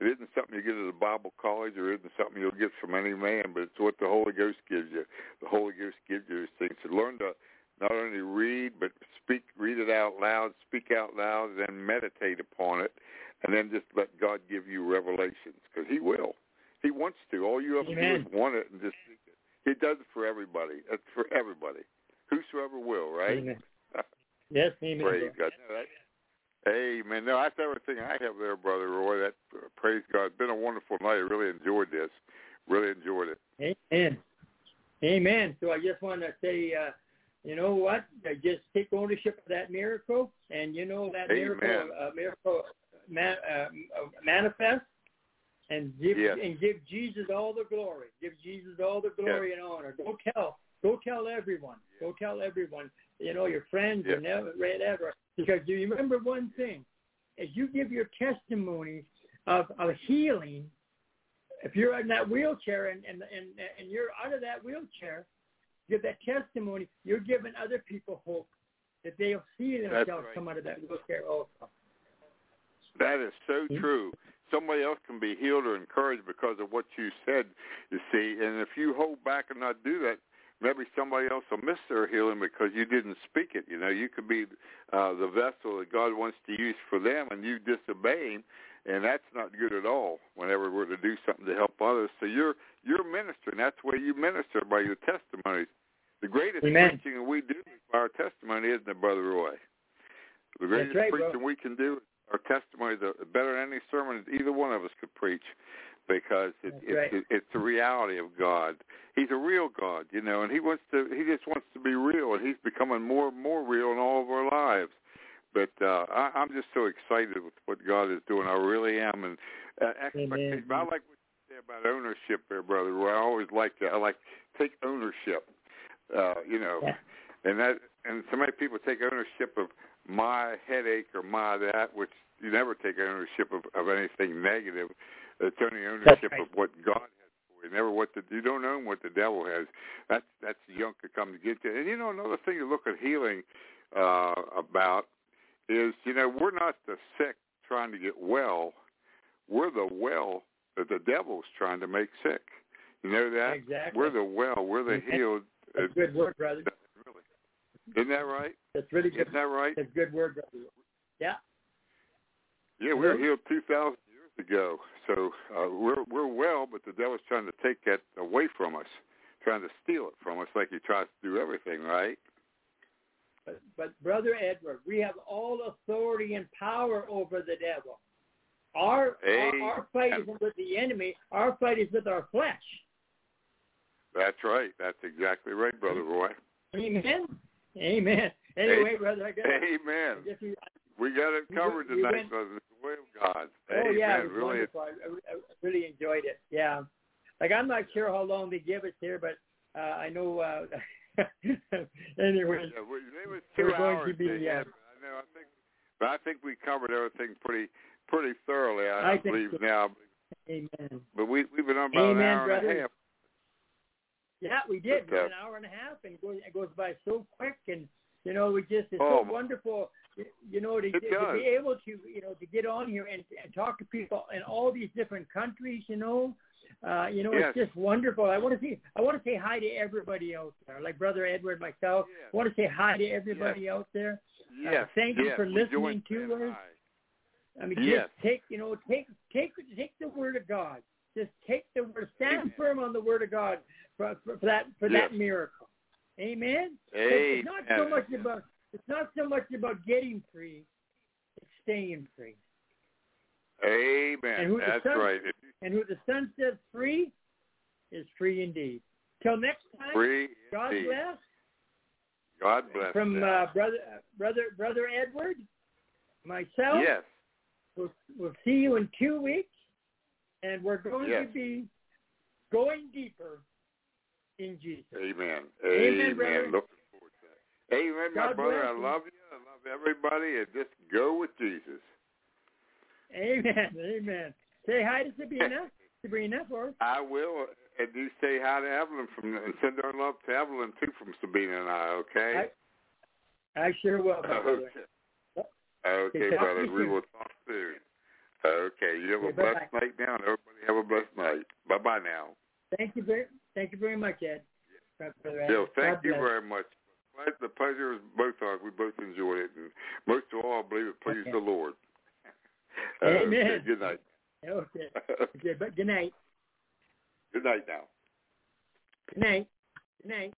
It isn't something you get at a Bible college, or it isn't something you'll get from any man, but it's what the Holy Ghost gives you. The Holy Ghost gives you these things. So learn to not only read, but speak, read it out loud, speak out loud, and then meditate upon it, and then just let God give you revelations, because He will. He wants to. All you have to Amen. do is want it and just seek it. He does it for everybody. It's for everybody. Whosoever will, right? Amen. Yes, amen. Praise God. No, that, amen. No, that's everything I have there, Brother Roy. That uh, praise God. It's been a wonderful night. I really enjoyed this. Really enjoyed it. Amen. Amen. So I just want to say, uh, you know what? Uh, Just take ownership of that miracle, and you know that Amen. miracle, uh, miracle man, uh, manifest, and give Yes. and give Jesus all the glory. Give Jesus all the glory and honor. Go tell, go tell everyone. Go tell everyone. You know your friends Yes. and ever- whatever. Because you remember one thing: as you give your testimony of of healing, if you're in that wheelchair and, and, and, and you're out of that wheelchair, give that testimony, you're giving other people hope that they'll see themselves right. come out of that wheelchair also. That is so Hmm? true. somebody else can be healed or encouraged because of what you said. You see, and if you hold back and not do that, maybe somebody else will miss their healing because you didn't speak it. You know, you could be uh, the vessel that God wants to use for them, and you disobey Him, and that's not good at all. Whenever we're to do something to help others, so you're you're ministering. That's where you minister by your testimonies. The greatest Amen. preaching we do by our testimony, isn't it, Brother Roy? The greatest right, bro. preaching we can do, our testimonies are better than any sermon that either one of us could preach because it, it, right. it, it's the reality of God. He's a real God, you know, and he wants to. He just wants to be real, and he's becoming more and more real in all of our lives. But uh, I, I'm just so excited with what God is doing. I really am, and uh, expectation. I like what you say about ownership, there, brother. Roy. I always like that. I like take ownership. Uh, you know, Yeah. and that and so many people take ownership of my headache or my that, which you never take ownership of, of anything negative. It's only ownership right. of what God has for you, never what the you don't own what the devil has. That's that's junk to come to get you. And you know another thing to look at healing uh, about is you know we're not the sick trying to get well, we're the well that the devil's trying to make sick. You know that Exactly. we're the well, we're the healed. That's a good word, brother. Really, isn't that right? That's really good. Isn't that right? That's a good word, brother. Yeah. Yeah, we were healed two thousand years ago. So uh, we're we're well, but the devil's trying to take that away from us, trying to steal it from us, like he tries to do everything, right? But, but brother Edward, we have all authority and power over the devil. Our our, our fight isn't with the enemy. Our fight is with our flesh. That's right. That's exactly right, brother Roy. Amen. Amen. Anyway, brother, I got. Amen. guess we, We got it covered we tonight, brother. The way of God. oh Amen. yeah, it was really, wonderful. I, I, I really enjoyed it. Yeah. Like I'm not sure how long they give us here, but uh, I know. Uh, anyway, Yeah, we, it was We're two going hours. to be, uh, but I know. I think, but I think we covered everything pretty pretty thoroughly. I, I believe so. now. amen. But we we've been on about Amen, an hour and a half. Yeah, we did. But, uh, an hour and a half, and it goes, it goes by so quick, and you know, we just it's Oh, so wonderful. You know, to, to be able to you know to get on here and, and talk to people in all these different countries. You know, uh, you know, Yes. it's just wonderful. I want to see. I want to say hi to everybody out there, like Brother Edward, myself. Yes. I want to say hi to everybody out there. Yes. thank you for listening to us. I mean, Yes. just take you know take take take the word of God. Just take the word. Stand Amen. firm on the word of God for, for, for that for Yes. that miracle. Amen. Amen. It's not so much about it's not so much about getting free. It's staying free. Amen. That's Son- right. And who the Son sets free is free indeed. Till next time. Free God indeed. bless. God bless. From uh, brother uh, brother brother Edward, myself. yes. We'll, we'll see you in two weeks, and we're going Yes. to be going deeper in Jesus. Amen. Amen, Amen. Looking forward to that. Amen, my God brother. bless I love you. I love everybody. And just go with Jesus. Amen. Amen. Say hi to Sabrina. Sabrina for us. I will. And you say hi to Evelyn from and send our love to Evelyn too from Sabina and I. Okay. I sure will. Okay. Okay, Okay, brother. We will talk soon. Okay. You have a Okay, blessed bye-bye. night now, and everybody have a blessed night. Bye bye now. Thank you very, thank you very much, Ed. Brother Ed. Bill, thank God you bless. very much. The pleasure is both ours. We both enjoyed it, and most of all, I believe it pleased Okay. the Lord. Amen. Okay, good night. Okay. Okay, but good night. good night now. Good night. Good night.